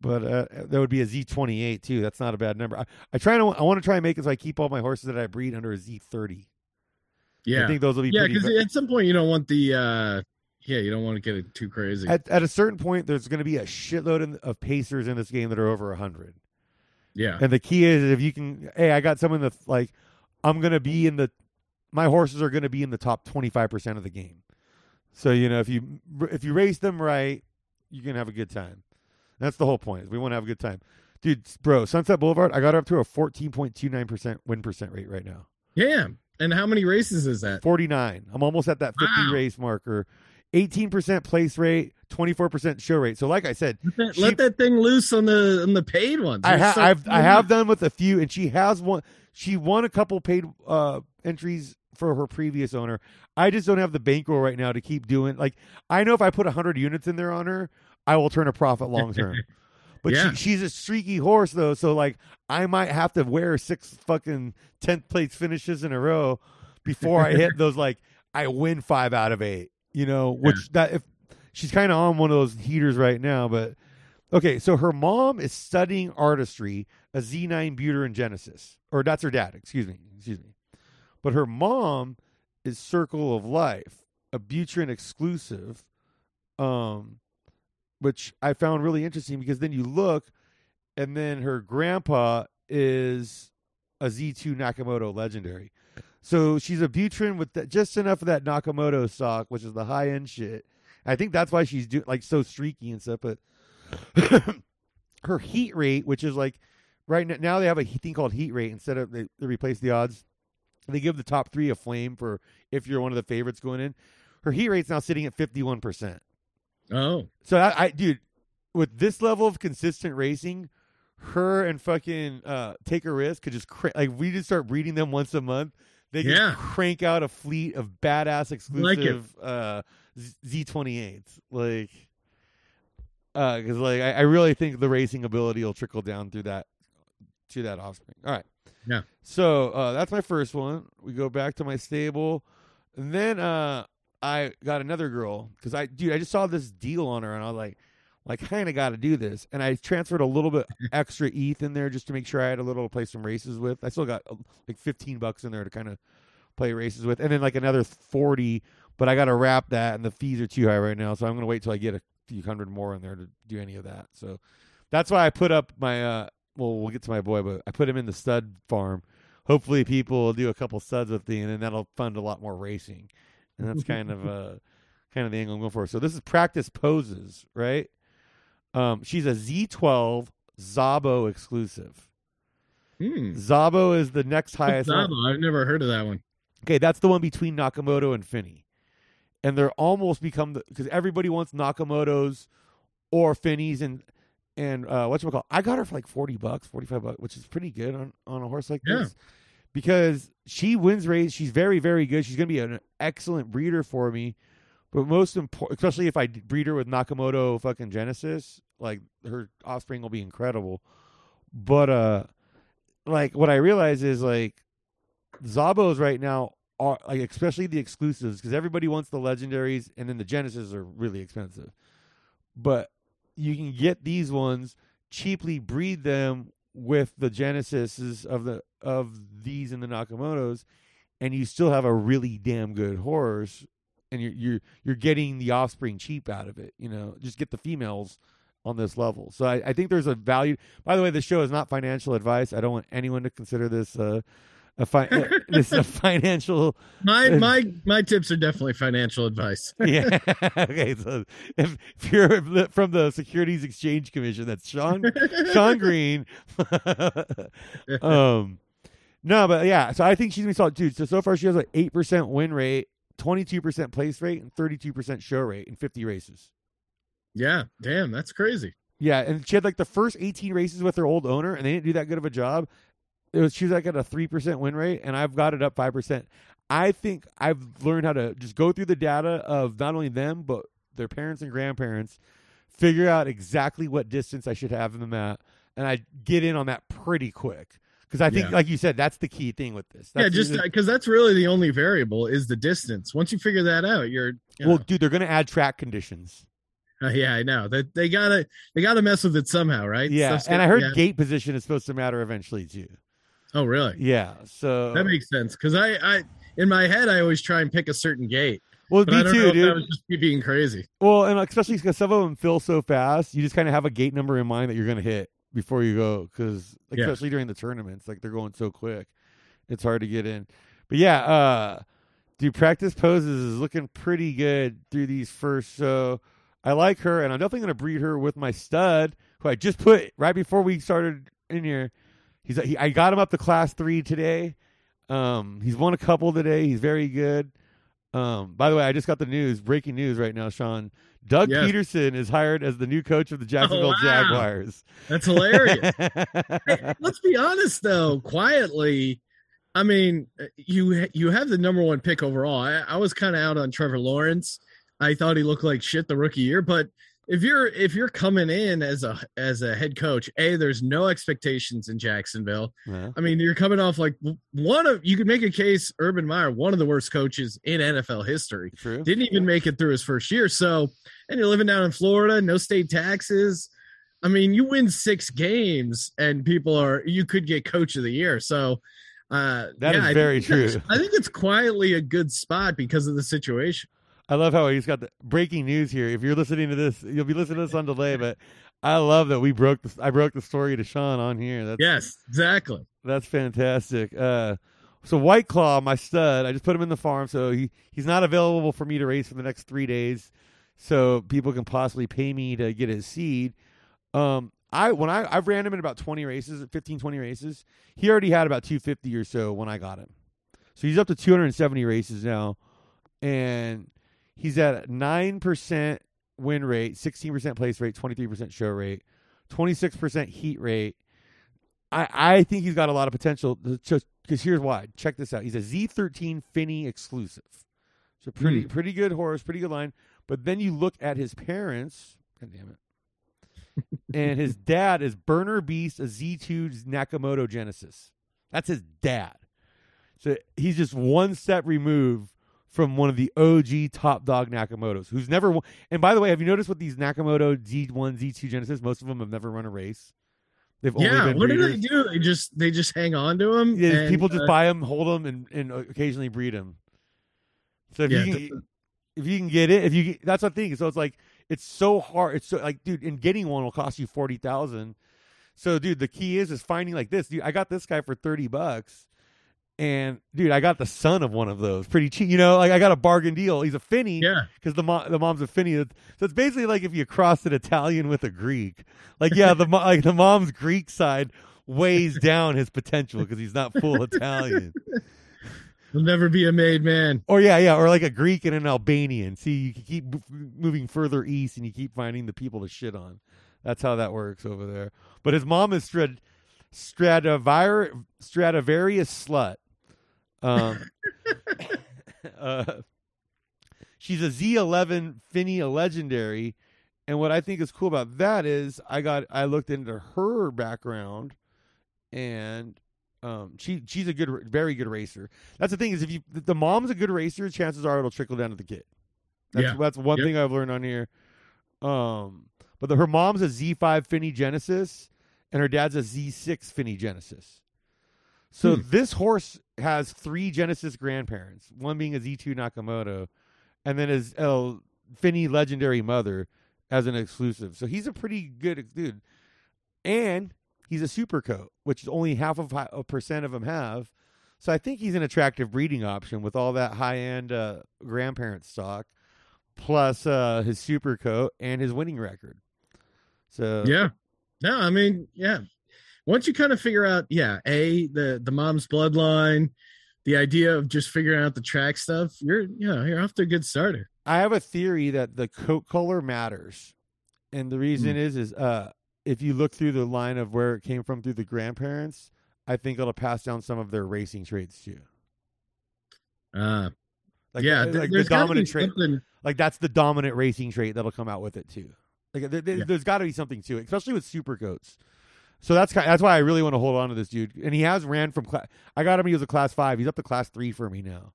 but uh, that would be a Z28 too. That's not a bad number. I, I try to I want to try and make it so I keep all my horses that I breed under a Z30. Yeah, I think those will be Yeah, because at some point you don't want the uh yeah, you don't want to get it too crazy. at at a certain point, there's going to be a shitload in, of pacers in this game that are over hundred. yeah. And the key is if you can. Hey, I got someone that's like, I'm going to be in the. My horses are going to be in the top 25 percent of the game. So you know if you if you race them right, you can have a good time. That's the whole point. is We want to have a good time, dude. Bro, Sunset Boulevard, I got up to a 14.29 percent win percent rate right now. Yeah. And how many races is that? 49. I'm almost at that 50 Wow. race marker. 18% place rate, 24% show rate. So like I said, Let that, She- let that thing loose on the on the paid ones. I have so- I've I have done with a few and she has one she won a couple paid uh entries for her previous owner. I just don't have the bankroll right now to keep doing like I know if I put 100 units in there on her, I will turn a profit long term. [laughs] But Yeah. she, she's a streaky horse though, so like I might have to wear six fucking 10th place finishes in a row before I hit [laughs] those like I win 5 out of 8, you know, which that if she's kind of on one of those heaters right now, but okay, so her mom is studying artistry, a Z9 Buterin Genesis, or that's her dad. Excuse me, excuse me. But her mom is Circle of Life, a Buterin exclusive, um, which I found really interesting because then you look, and then her grandpa is a Z2 Nakamoto legendary. So she's a Buterin with that, just enough of that Nakamoto stock, which is the high end shit. I think that's why she's do, like so streaky and stuff. But [coughs] her heat rate, which is like right now, now they have a thing called heat rate instead of they, they replace the odds. They give the top three a flame for if you're one of the favorites going in. Her heat rate's now sitting at fifty one percent. Oh. So I, I, dude, with this level of consistent racing, her and fucking uh, take a risk could just cra- like we just start breeding them once a month. They can Yeah. crank out a fleet of badass like exclusive uh, Z twenty eights, like, because like I, I really think the racing ability will trickle down through that to that offspring. All right, Yeah. So uh, that's my first one. We go back to my stable, and then uh, I got another girl because I, dude, I just saw this deal on her, and I was like, well, I kind of got to do this, and I transferred a little bit [laughs] extra ETH in there just to make sure I had a little to play some races with. I still got uh, like fifteen bucks in there to kind of play races with, and then like another forty. But I got to wrap that, and the fees are too high right now, so I'm gonna wait till I get a few hundred more in there to do any of that. So that's why I put up my. uh Well, we'll get to my boy, but I put him in the stud farm. Hopefully, people will do a couple studs with me, and then that'll fund a lot more racing. And that's kind of [laughs] uh kind of the angle I'm going for. So this is practice poses, right? Um, she's a Z12 Szabo exclusive. Hmm. Szabo is the next highest. Szabo, I've never heard of that one. Okay, that's the one between Nakamoto and Finney. And they're almost become the because everybody wants Nakamoto's or Finney's and and uh what's call I got her for like forty bucks, forty five bucks, which is pretty good on, on a horse like Yeah. this. Because she wins race, she's very, very good. She's gonna be an excellent breeder for me. But most important especially if I breed her with Nakamoto fucking Genesis, like her offspring will be incredible. But uh like what I realize is like Szabos right now are like especially the exclusives because everybody wants the legendaries and then the Genesis are really expensive. But you can get these ones cheaply, breed them with the Genesises of the of these and the Nakamotos, and you still have a really damn good horse, and you're you're you're getting the offspring cheap out of it. You know, just get the females on this level. So I, I think there's a value. By the way, the show is not financial advice. I don't want anyone to consider this uh, a fi- [laughs] this a financial My [laughs] my my tips are definitely financial advice. [laughs] yeah. okay. So if, if you're from the Securities Exchange Commission, that's Sean Sean Green. um, no, but yeah. So I think she's gonna be solid, dude. So so far she has an eight percent win rate, twenty two percent place rate, and thirty two percent show rate in fifty races. Yeah, damn, that's crazy. Yeah, and she had like the first eighteen races with her old owner, and they didn't do that good of a job. It was she was like at a three percent win rate, and I've got it up five percent. I think I've learned how to just go through the data of not only them but their parents and grandparents, figure out exactly what distance I should have them at, and I get in on that pretty quick. Because I think, Yeah. like you said, that's the key thing with this. yeah, just because uh, that's really the only variable is the distance. Once you figure that out, you're you well, know, dude, they're going to add track conditions. Uh, [laughs] yeah, I know that they gotta they gotta mess with it somehow, right? Yeah, Stuff's and I heard yeah. gate position is supposed to matter eventually too. Oh, really? Yeah, so That makes sense because I I in my head I always try and pick a certain gate, well, me too, if that dude. was just me being crazy. Well, and especially because some of them fill so fast, you just kind of have a gate number in mind that you're going to hit before you go. Because Yeah. especially during the tournaments, like they're going so quick, it's hard to get in. But yeah, uh, dude, practice poses is looking pretty good through these first. So I like her, and I'm definitely going to breed her with my stud, who I just put right before we started in here. He's he, I got him up to class three today. Um, he's won a couple today. He's very good. Um, by the way, I just got the news, breaking news right now, Sean. Doug Yes. Pederson is hired as the new coach of the Jacksonville wow. Jaguars. That's hilarious. [laughs] Hey, let's be honest though, quietly. I mean, you you have the number one pick overall. I, I was kind of out on Trevor Lawrence. I thought he looked like shit the rookie year, but if you're if you're coming in as a as a head coach, a there's no expectations in Jacksonville. Yeah. I mean, you're coming off like one of you could make a case. Urban Meyer, one of the worst coaches in NFL history, True. didn't even make it through his first year. So, and you're living down in Florida, no state taxes. I mean, you win six games, and people are you could get coach of the year. So, uh, That yeah, is very that's- true. I think it's quietly a good spot because of the situation. I love how he's got the breaking news here. If you're listening to this, you'll be listening to this on delay, but I love that we broke the I broke the story to Sean on here. That's Yes, exactly. That's fantastic. Uh, so White Claw, my stud, I just put him in the farm, so he he's not available for me to race for the next three days, so people can possibly pay me to get his seed. Um, I when I I ran him in about twenty races, 15, 20 races. He already had about two fifty or so when I got him, so he's up to two hundred and seventy races now, and he's at nine percent win rate, sixteen percent place rate, twenty three percent show rate, twenty six percent heat rate. I, I think he's got a lot of potential. Because here's why. Check this out. He's a Z13 Finney exclusive. So pretty Hmm. pretty good horse, pretty good line. But then you look at his parents. God damn it. [laughs] and his dad is Burner Beast, a Z2 Nakamoto Genesis. That's his dad. So he's just one step removed from one of the OG top dog Nakamotos, who's never won. And by the way, have you noticed with these Nakamoto Z1, Z2 Genesis? Most of them have never run a race. They've Yeah, what do they do? They just they just hang on to them. Yeah, and, people just uh, buy them, hold them, and, and occasionally breed them. So if Yeah, you can, if you can get it, if you get, that's the thing. So it's like it's so hard. It's so like, dude, and getting one will cost you forty thousand. So, dude, the key is is finding like this. Dude, I got this guy for thirty bucks, And dude, I got the son of one of those, pretty cheap. You know, like I got a bargain deal. He's a Finney, Yeah. because the mom the mom's a Finney. So it's basically like if you cross an Italian with a Greek. Like yeah, the [laughs] like the mom's Greek side weighs down his potential because he's not full Italian. [laughs] He'll never be a made man. Or yeah, yeah, or like a Greek and an Albanian. See, you keep mo- moving further east, and you keep finding the people to shit on. That's how that works over there. But his mom is Strad Stradivarius slut. Um, [laughs] uh, she's a Z11 Finney, legendary. And what I think is cool about that is I got I looked into her background, and um, she she's a good, very good racer. That's the thing is if you if the mom's a good racer, chances are it'll trickle down to the kid. That's Yeah. that's one Yep. thing I've learned on here. Um, but the, her mom's a Z5 Finney Genesis, and her dad's a Z6 Finney Genesis. So Hmm. this horse has three Genesis grandparents, one being a Z2 Nakamoto, and then his Finney legendary mother as an exclusive. So he's a pretty good dude. And he's a super coat, which only half of a percent of them have. So I think he's an attractive breeding option with all that high end uh, grandparent stock, plus uh, his super coat and his winning record. So Yeah. No, I mean, yeah. Once you kind of figure out, yeah, a the the mom's bloodline, the idea of just figuring out the track stuff, you're you know you're off to a good starter. I have a theory that the coat color matters, and the reason is is uh if you look through the line of where it came from through the grandparents, I think it'll pass down some of their racing traits too. Uh, Like, yeah, uh, th- like the there's gotta be dominant trait. something. Like that's the dominant racing trait that'll come out with it too. Like there, there- there's got to be something to it, especially with super coats. So that's kind that's why I really want to hold on to this dude. And he has ran from class. I got him. He was a class five. He's up to class three for me now.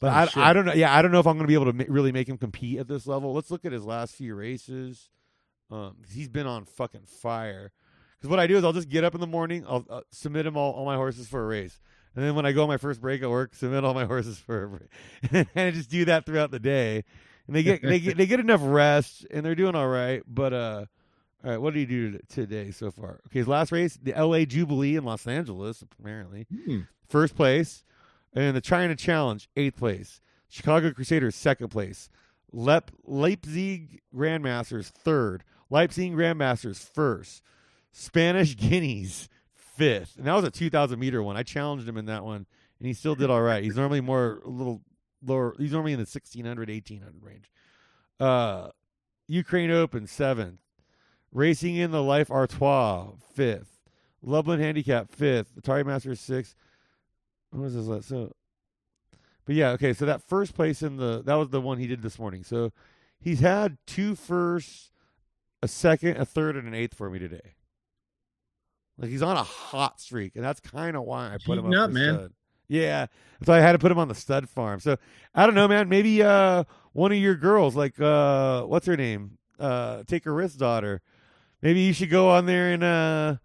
But Oh, shit. I, I don't know. Yeah, I don't know if I'm going to be able to ma- really make him compete at this level. Let's look at his last few races. Um, he's been on fucking fire. Because what I do is I'll just get up in the morning, I'll uh, submit him all, all my horses for a race, and then when I go on my first break at work, submit all my [laughs] horses for a break, [laughs] and I just do that throughout the day. And they get they get they get enough rest, and they're doing all right. But uh, all right, what did he do today so far? Okay, his last race, the L.A. Jubilee in Los Angeles, apparently Hmm. first place, and the China Challenge eighth place, Chicago Crusaders second place, Lep Leipzig Grandmasters third, Leipzig Grandmasters first, Spanish Guineas fifth, and that was a two thousand meter one. I challenged him in that one, and he still did all right. He's normally more a little lower. He's normally in the 1600, 1800 range. Uh, Ukraine Open seventh, Racing in the Life Artois fifth, Lublin Handicap fifth, Atari Masters sixth. What was his last? So, but yeah, okay. So that first place in the that was the one he did this morning. So he's had two firsts, a second, a third, and an eighth for me today. Like he's on a hot streak, and that's kind of why I put him Heating up, man. stud. Yeah, so I had to put him on the stud farm. So I don't know, man. Maybe uh one of your girls, like uh what's her name, uh take a risk daughter. Maybe you should go on there and uh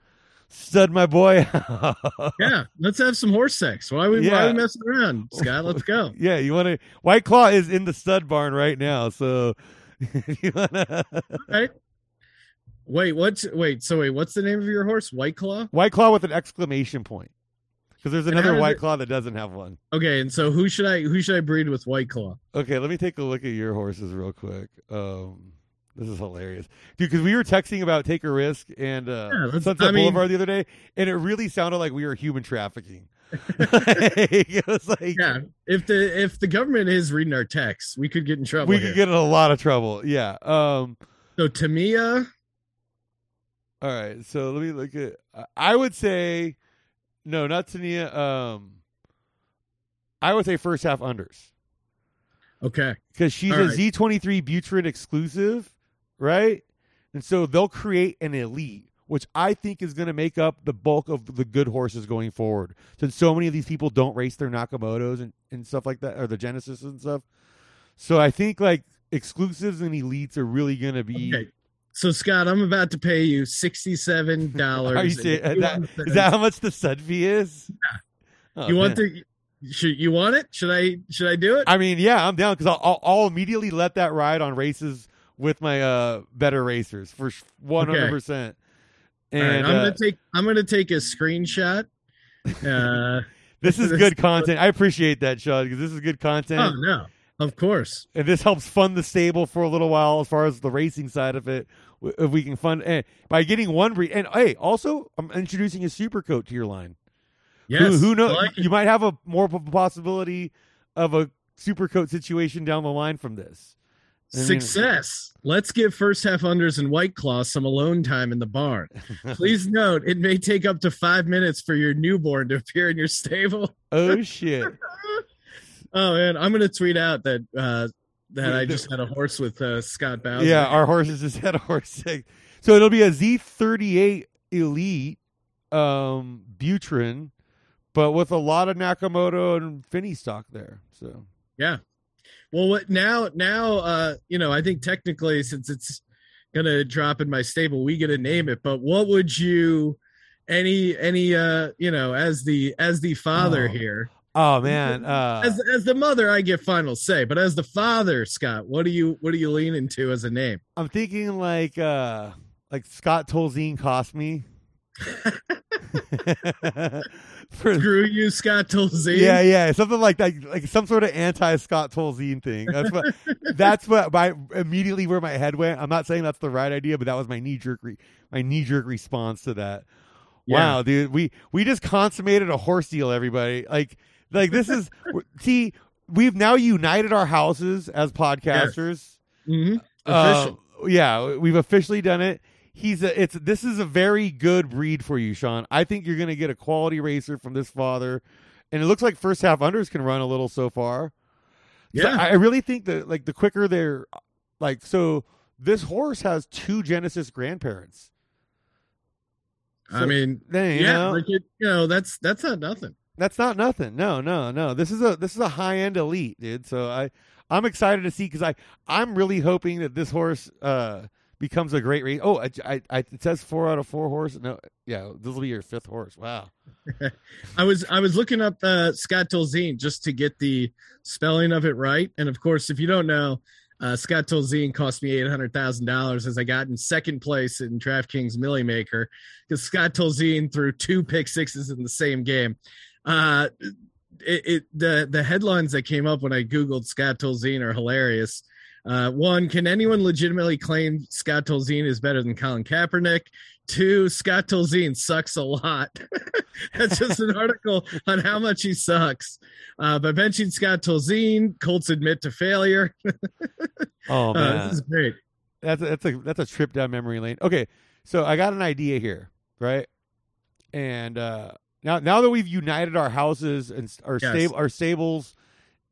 stud my boy. [laughs] out. Yeah, let's have some horse sex. Why we why Yeah. we messing around, Scott? Let's go. [laughs] Yeah, you want to? White Claw is in the stud barn right now, so [laughs] you wanna, Wait, what's wait? So wait, what's the name of your horse? White Claw. White Claw with an exclamation point, because there's another White it- Claw that doesn't have one. Okay, and so who should I who should I breed with White Claw? Okay, let me take a look at your horses real quick. Um, this is hilarious, dude. Because we were texting about take a risk and uh, Yeah, Sunset I mean- Boulevard the other day, and it really sounded like we were human trafficking. [laughs] it was like Yeah, if the if the government is reading our texts, we could get in trouble. we here. could get in a lot of trouble. Yeah. Um. so Tamia. All right, so let me look at. I would say, no, not Tania. Um, I would say first half unders Okay, because she's All a right. Z twenty three Buterin exclusive, right? And so they'll create an elite, which I think is going to make up the bulk of the good horses going forward. Since so many of these people don't race their Nakamotos and, and stuff like that, or the Genesis and stuff. So I think like exclusives and elites are really going to be. okay. So Scott, I'm about to pay you sixty seven [laughs] dollars. Are you saying- that- Is that how much the stud fee is? Oh, you want man. the? Should you want it? Should I? Should I do it? I mean, yeah, I'm down because I'll, I'll, I'll immediately let that ride on races with my uh better racers for one hundred percent. All right, And I'm uh, gonna take. I'm gonna take a screenshot. [laughs] Uh, this is [laughs] good content. I appreciate that, Sean, because this is good content. Oh no, of course. and this helps fund the stable for a little while as far as the racing side of it. If we can fund and by getting one breed, and hey, also I'm introducing a super coat to your line. Yes. who, who knows? Like you might have a more possibility of a super coat situation down the line from this. Success. Let's give first half unders and White Claw some alone time in the barn. [laughs] Please note it may take up to five minutes for your newborn to appear in your stable. oh shit! [laughs] Oh man, I'm gonna tweet out that uh that I just had a horse with uh, Scott Bowser. Yeah, our horses just had a horse. So it'll be a Z38 Elite um Buterin, but with a lot of Nakamoto and Finney stock there. So Yeah. Well, what now? Now, uh, you know, I think technically, since it's gonna drop in my stable, we get to name it. But what would you, any, any, uh, you know, as the as the father Oh. here, Oh man, uh, as as the mother, I get final say. But as the father, Scott, what do you what are you leaning to as a name? I'm thinking like uh like Scott Tolzien cost me. [laughs] [laughs] For, Screw you, Scott Tolzien. yeah, yeah, something like that, like some sort of anti Scott Tolzien thing. That's what [laughs] that's what my immediately where my head went. I'm not saying that's the right idea, but that was my knee jerk re, my knee jerk response to that. Yeah. Wow, dude, we we just consummated a horse deal, everybody. Like like this is [laughs] see, we've now united our houses as podcasters. hmm Uh, yeah, we've officially done it. He's a it's this is a very good breed for you, Sean. I think you're going to get a quality racer from this father, and it looks like first half unders can run a little so far. Yeah. I I really think that like the quicker they're like so this horse has two Genesis grandparents. I So, mean, then, you yeah, know, like it, you know, that's that's not nothing. that's not nothing. No, no, no. This is a this is a high end elite, dude. So I I'm excited to see because I I'm really hoping that this horse uh becomes a great race. Oh, I, I, I it says four out of four horse. No, yeah, this will be your fifth horse. Wow. [laughs] I was I was looking up uh, Scott Tolzien just to get the spelling of it right, and of course, if you don't know, uh, Scott Tolzien cost me eight hundred thousand dollars as I got in second place in DraftKings Milly Maker because Scott Tolzien threw two pick sixes in the same game. Uh, it, it the the headlines that came up when I googled Scott Tolzien are hilarious. Uh, one, can anyone legitimately claim Scott Tolzien is better than Colin Kaepernick? Two, Scott Tolzien sucks a lot. [laughs] That's just an article on how much he sucks. Uh, by benching Scott Tolzien, Colts admit to failure. [laughs] Oh Uh, man, this is great. that's a, that's a that's a trip down memory lane. Okay, so I got an idea here, right? And uh now now that we've united our houses and our Yes. stable our stables,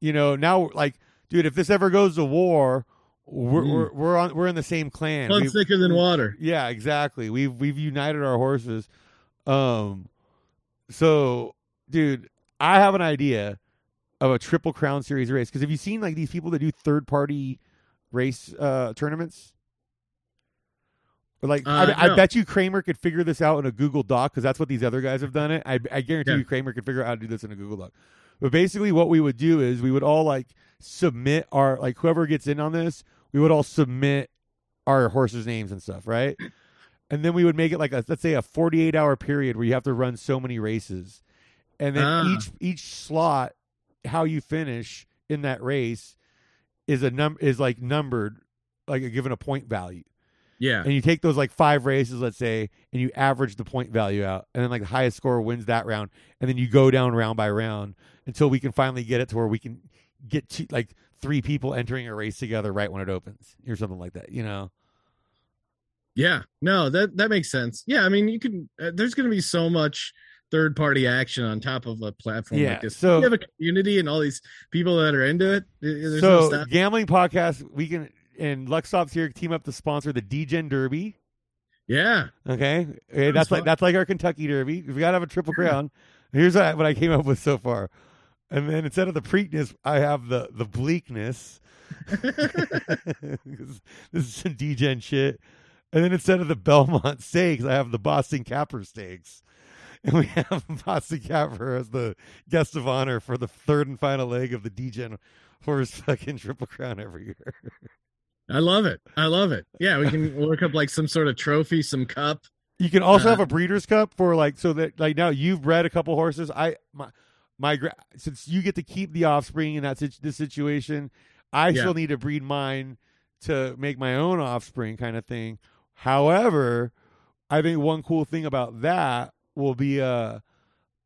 you know, now like, dude, if this ever goes to war, we're Mm. we're, we're on we're in the same clan. Blood thicker than water. Yeah, exactly. We've we've united our horses. Um so dude, I have an idea of a triple crown series race because have you seen like these people that do third party race uh tournaments? Or like I, Uh, I no. bet you Kramer could figure this out in a Google Doc because that's what these other guys have done it. I I guarantee Yeah. you Kramer could figure out how to do this in a Google Doc. But basically what we would do is we would all like submit our like whoever gets in on this, we would all submit our horses' names and stuff, right? And then we would make it like a let's say a 48 hour period where you have to run so many races. And then Ah. each each slot how you finish in that race is a num is like numbered like given a point value. Yeah. And you take those like five races, let's say, and you average the point value out, and then like the highest score wins that round, and then you go down round by round until we can finally get it to where we can get to like three people entering a race together right when it opens, or something like that. You know? Yeah. No, that that makes sense. Yeah, I mean, you can. Uh, there's going to be so much third party action on top of a platform Yeah, like this. so- you have a community and all these people that are into it. There's so no gambling podcast, we can and Lux Stops here team up to sponsor the DGen Derby. Yeah. Okay, that's like that's like our Kentucky Derby. We gotta have a triple crown. Here's what I, what I came up with so far, and then instead of the Preakness, I have the the bleakness. [laughs] [laughs] this is some DGen shit. And then instead of the Belmont Stakes, I have the Boston Capper Stakes. And we have [laughs] Boston Capper as the guest of honor for the third and final leg of the DGen horse fucking triple crown every year. I love it. I love it. Yeah, we can work up like some sort of trophy, some cup. You can also Uh, have a breeders cup for like so that like now you've bred a couple horses. I my my gra- since you get to keep the offspring in that this situation, I Yeah. still need to breed mine to make my own offspring, kind of thing. However, I think one cool thing about that will be uh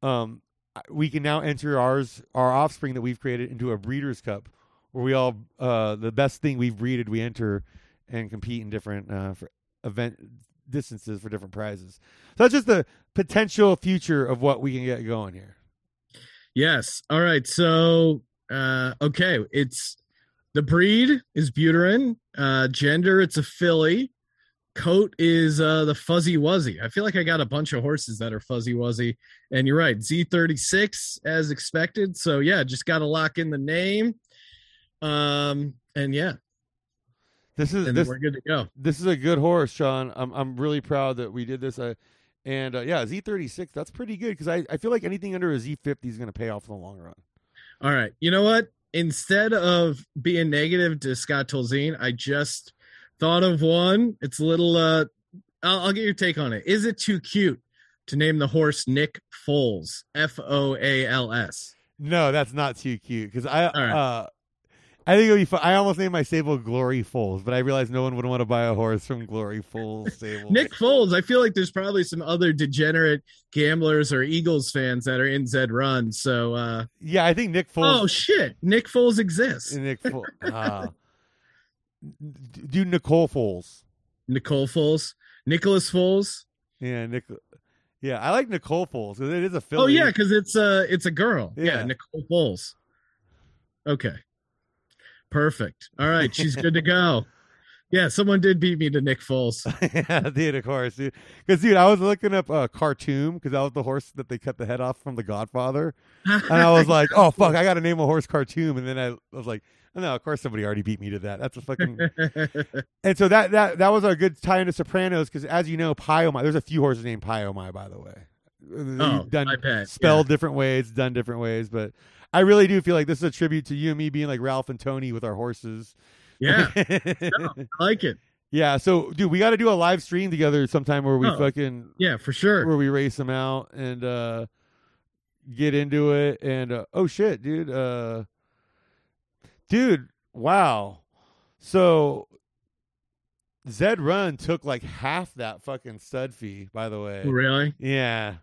um we can now enter ours our offspring that we've created into a breeders cup where we all uh the best thing we've breeded we enter and compete in different uh for event distances for different prizes. So that's just the potential future of what we can get going here. Yes. All right. So, uh, okay, it's the breed is Buterin. Uh, gender, it's a filly. Coat is uh, the fuzzy wuzzy. I feel like I got a bunch of horses that are fuzzy wuzzy, and you're right. Z36 as expected. So yeah, just got to lock in the name. Um, and yeah, This is and this we're good to go. this is a good horse, Sean. I'm I'm really proud that we did this. Uh, and uh, yeah, Z36, that's pretty good because I, I feel like anything under a Z50 is going to pay off in the long run. All right. You know what? Instead of being negative to Scott Tolzien, I just thought of one. It's a little uh I'll, I'll get your take on it. Is it too cute to name the horse Nick Foles? F O A L S. No, that's not too cute because I right. uh, I think it would be fun. I almost named my stable Glory Foals, but I realized no one would want to buy a horse from Glory Foals stable. Nick Foles, I feel like there's probably some other degenerate gamblers or Eagles fans that are in Zed Run. So uh yeah, I think Nick Foles. oh shit, Nick Foles exists. Nick Foles. [laughs] Uh, do Nicole Foles. Nicole Foles. Nicholas Foles. Yeah, Nick. Yeah, I like Nicole Foles because it is a filly. Oh yeah, because it's a it's a girl. Yeah. Yeah. Nicole Foles. Okay. Perfect. All right, she's good to go. [laughs] Yeah, someone did beat me to Nick Foles. [laughs] yeah, dude, of course, dude. Because dude, I was looking up uh, Khartoum because that was the horse that they cut the head off from The Godfather, and I was like, oh fuck, I got to name a horse Khartoum, and then I was like, oh, no, of course somebody already beat me to that. That's a fucking. [laughs] and so that that that was a good tie into Sopranos because as you know, Pie-O-My. There's a few horses named Pie-O-My, by the way. Oh, done spelled different ways, done different ways, but I really do feel like this is a tribute to you and me being like Ralph and Tony with our horses. Yeah, [laughs] yeah I like it. Yeah, so dude, we got to do a live stream together sometime where we Oh. fucking Yeah, for sure. where we race them out and uh get into it and uh, oh shit, dude. Uh dude, wow. So Zed Run took like half that fucking stud fee, by the way. Really? Yeah.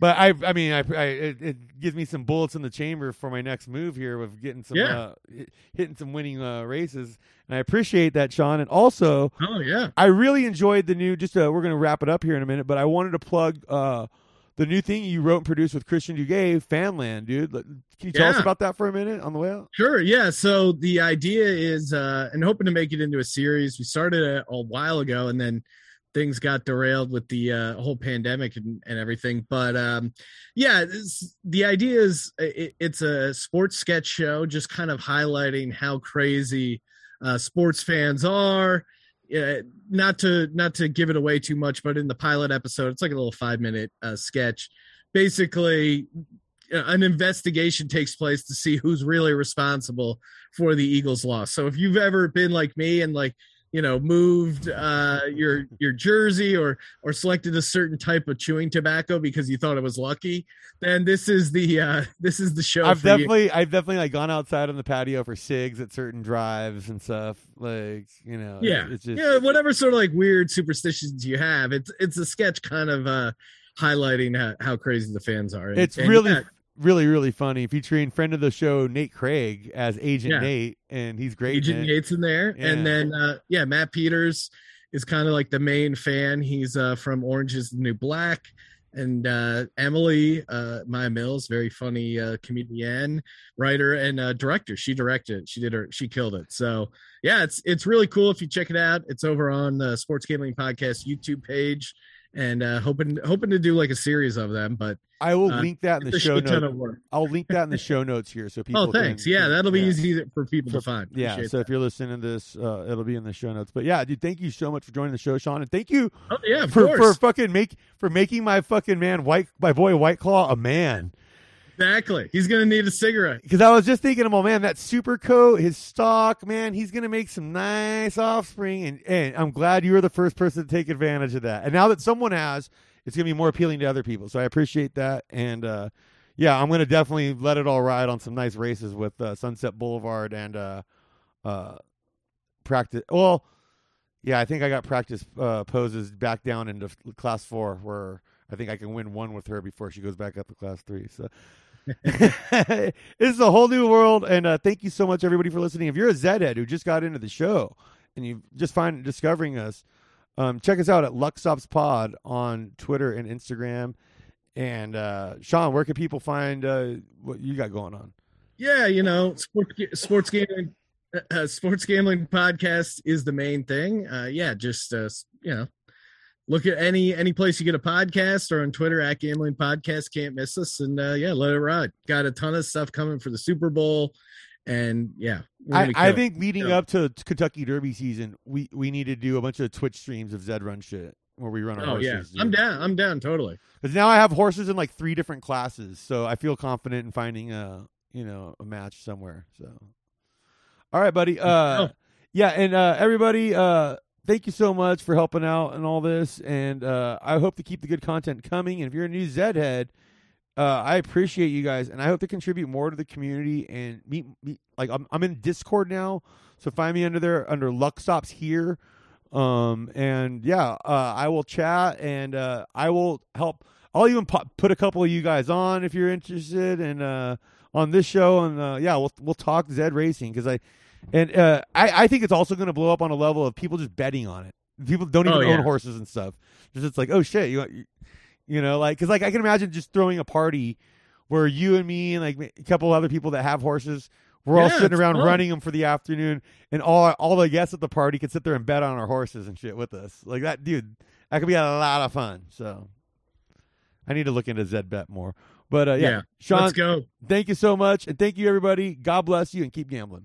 But I, I mean, I, I it, it gives me some bullets in the chamber for my next move here with getting some, Yeah. uh, hitting some winning uh, races, and I appreciate that, Sean. And also, Oh yeah. I really enjoyed the new. Just uh, we're gonna wrap it up here in a minute, but I wanted to plug uh, the new thing you wrote and produced with Christian Duguay, Fanland, dude. Can you tell us about that for a minute on the way out? Sure. Yeah. So the idea is, uh, and hoping to make it into a series. We started it a while ago, and then things got derailed with the uh, whole pandemic and, and everything. But um, yeah, the idea is it, it's a sports sketch show, just kind of highlighting how crazy uh, sports fans are. Not to not to give it away too much, but in the pilot episode, it's like a little five minute uh, sketch. Basically, uh, an investigation takes place to see who's really responsible for the Eagles' loss. So if you've ever been like me and like you know moved uh, your your jersey or or selected a certain type of chewing tobacco because you thought it was lucky, then this is the uh, this is the show. I've for you. definitely, I've definitely like gone outside on the patio for cigs at certain drives and stuff. Like you know, yeah it's just yeah whatever sort of like weird superstitions you have. It's it's a sketch kind of uh, highlighting how, how crazy the fans are. And- it's and really, yeah, really, really funny. Featuring friend of the show Nate Craig as Agent Yeah. Nate, and he's great. Agent it. Yates in there, Yeah. and then uh, yeah, Matt Peters is kind of like the main fan. He's uh, from Orange Is the New Black, and uh, Emily uh, Maya Mills, very funny uh, comedian, writer, and uh, director. She directed. She did her. She killed it. So yeah, it's it's really cool if you check it out. It's over on the Sports Gambling Podcast YouTube page, and uh, hoping hoping to do like a series of them. But I will uh, link that in the show notes. I'll link that in the show [laughs] notes here, so people. Oh, thanks. can- yeah, that'll be yeah. easy for people to find. Yeah, Appreciate so that. if you're listening to this, uh, it'll be in the show notes. But yeah, dude, thank you so much for joining the show, Sean, and thank you oh yeah, for, for fucking make for making my fucking man white my boy White Claw a man. Exactly. He's gonna need a cigarette. Because I was just thinking, oh man, that super coat, his stock, man, he's gonna make some nice offspring, and and I'm glad you were the first person to take advantage of that. And now that someone has, it's gonna be more appealing to other people. So I appreciate that, and uh, yeah, I'm gonna definitely let it all ride on some nice races with uh, Sunset Boulevard and uh, uh, practice. Well, yeah, I think I got practice uh, poses back down into class four, where I think I can win one with her before she goes back up to class three. So. [laughs] this is a whole new world, and uh, thank you so much, everybody, for listening. If you're a Zedhead who just got into the show and you just find discovering us, um, check us out at Luxops Pod on Twitter and Instagram. And uh, Sean, where can people find uh, what you got going on? Yeah, you know, sports sports gambling uh, sports gambling podcast is the main thing. Uh, yeah, just uh, you know, look at any any place you get a podcast or on Twitter at Gambling Podcast. Can't miss us, and uh, yeah, let it ride. Got a ton of stuff coming for the Super Bowl, and yeah, I, I think leading Yeah. up to Kentucky Derby season, we, we need to do a bunch of Twitch streams of Zed Run shit where we run our Oh yeah, horses. I'm down. I'm down totally. Because now I have horses in like three different classes, so I feel confident in finding a you know a match somewhere. So, all right, buddy. Uh, Oh. yeah, and uh, everybody, uh, thank you so much for helping out and all this, and uh, I hope to keep the good content coming. And if you're a new Zed head, uh, I appreciate you guys, and I hope to contribute more to the community and meet, meet like I'm I'm in Discord now, so find me under there under Luxops here. Um and yeah, uh, I will chat and uh, I will help. I'll even pu- put a couple of you guys on if you're interested and uh, on this show and uh, yeah, we'll we'll talk Zed racing because I and uh, I I think it's also going to blow up on a level of people just betting on it. People don't even Oh, own horses and stuff. Just it's like oh shit, you you, know like because like I can imagine just throwing a party where you and me and like a couple other people that have horses. We're all sitting around fun. running them for the afternoon, and all all the guests at the party could sit there and bet on our horses and shit with us. Like that, dude. That could be a lot of fun. So, I need to look into Zed Bet more. But uh, yeah, Yeah, Sean, Let's go. thank you so much, and thank you everybody. God bless you, and keep gambling.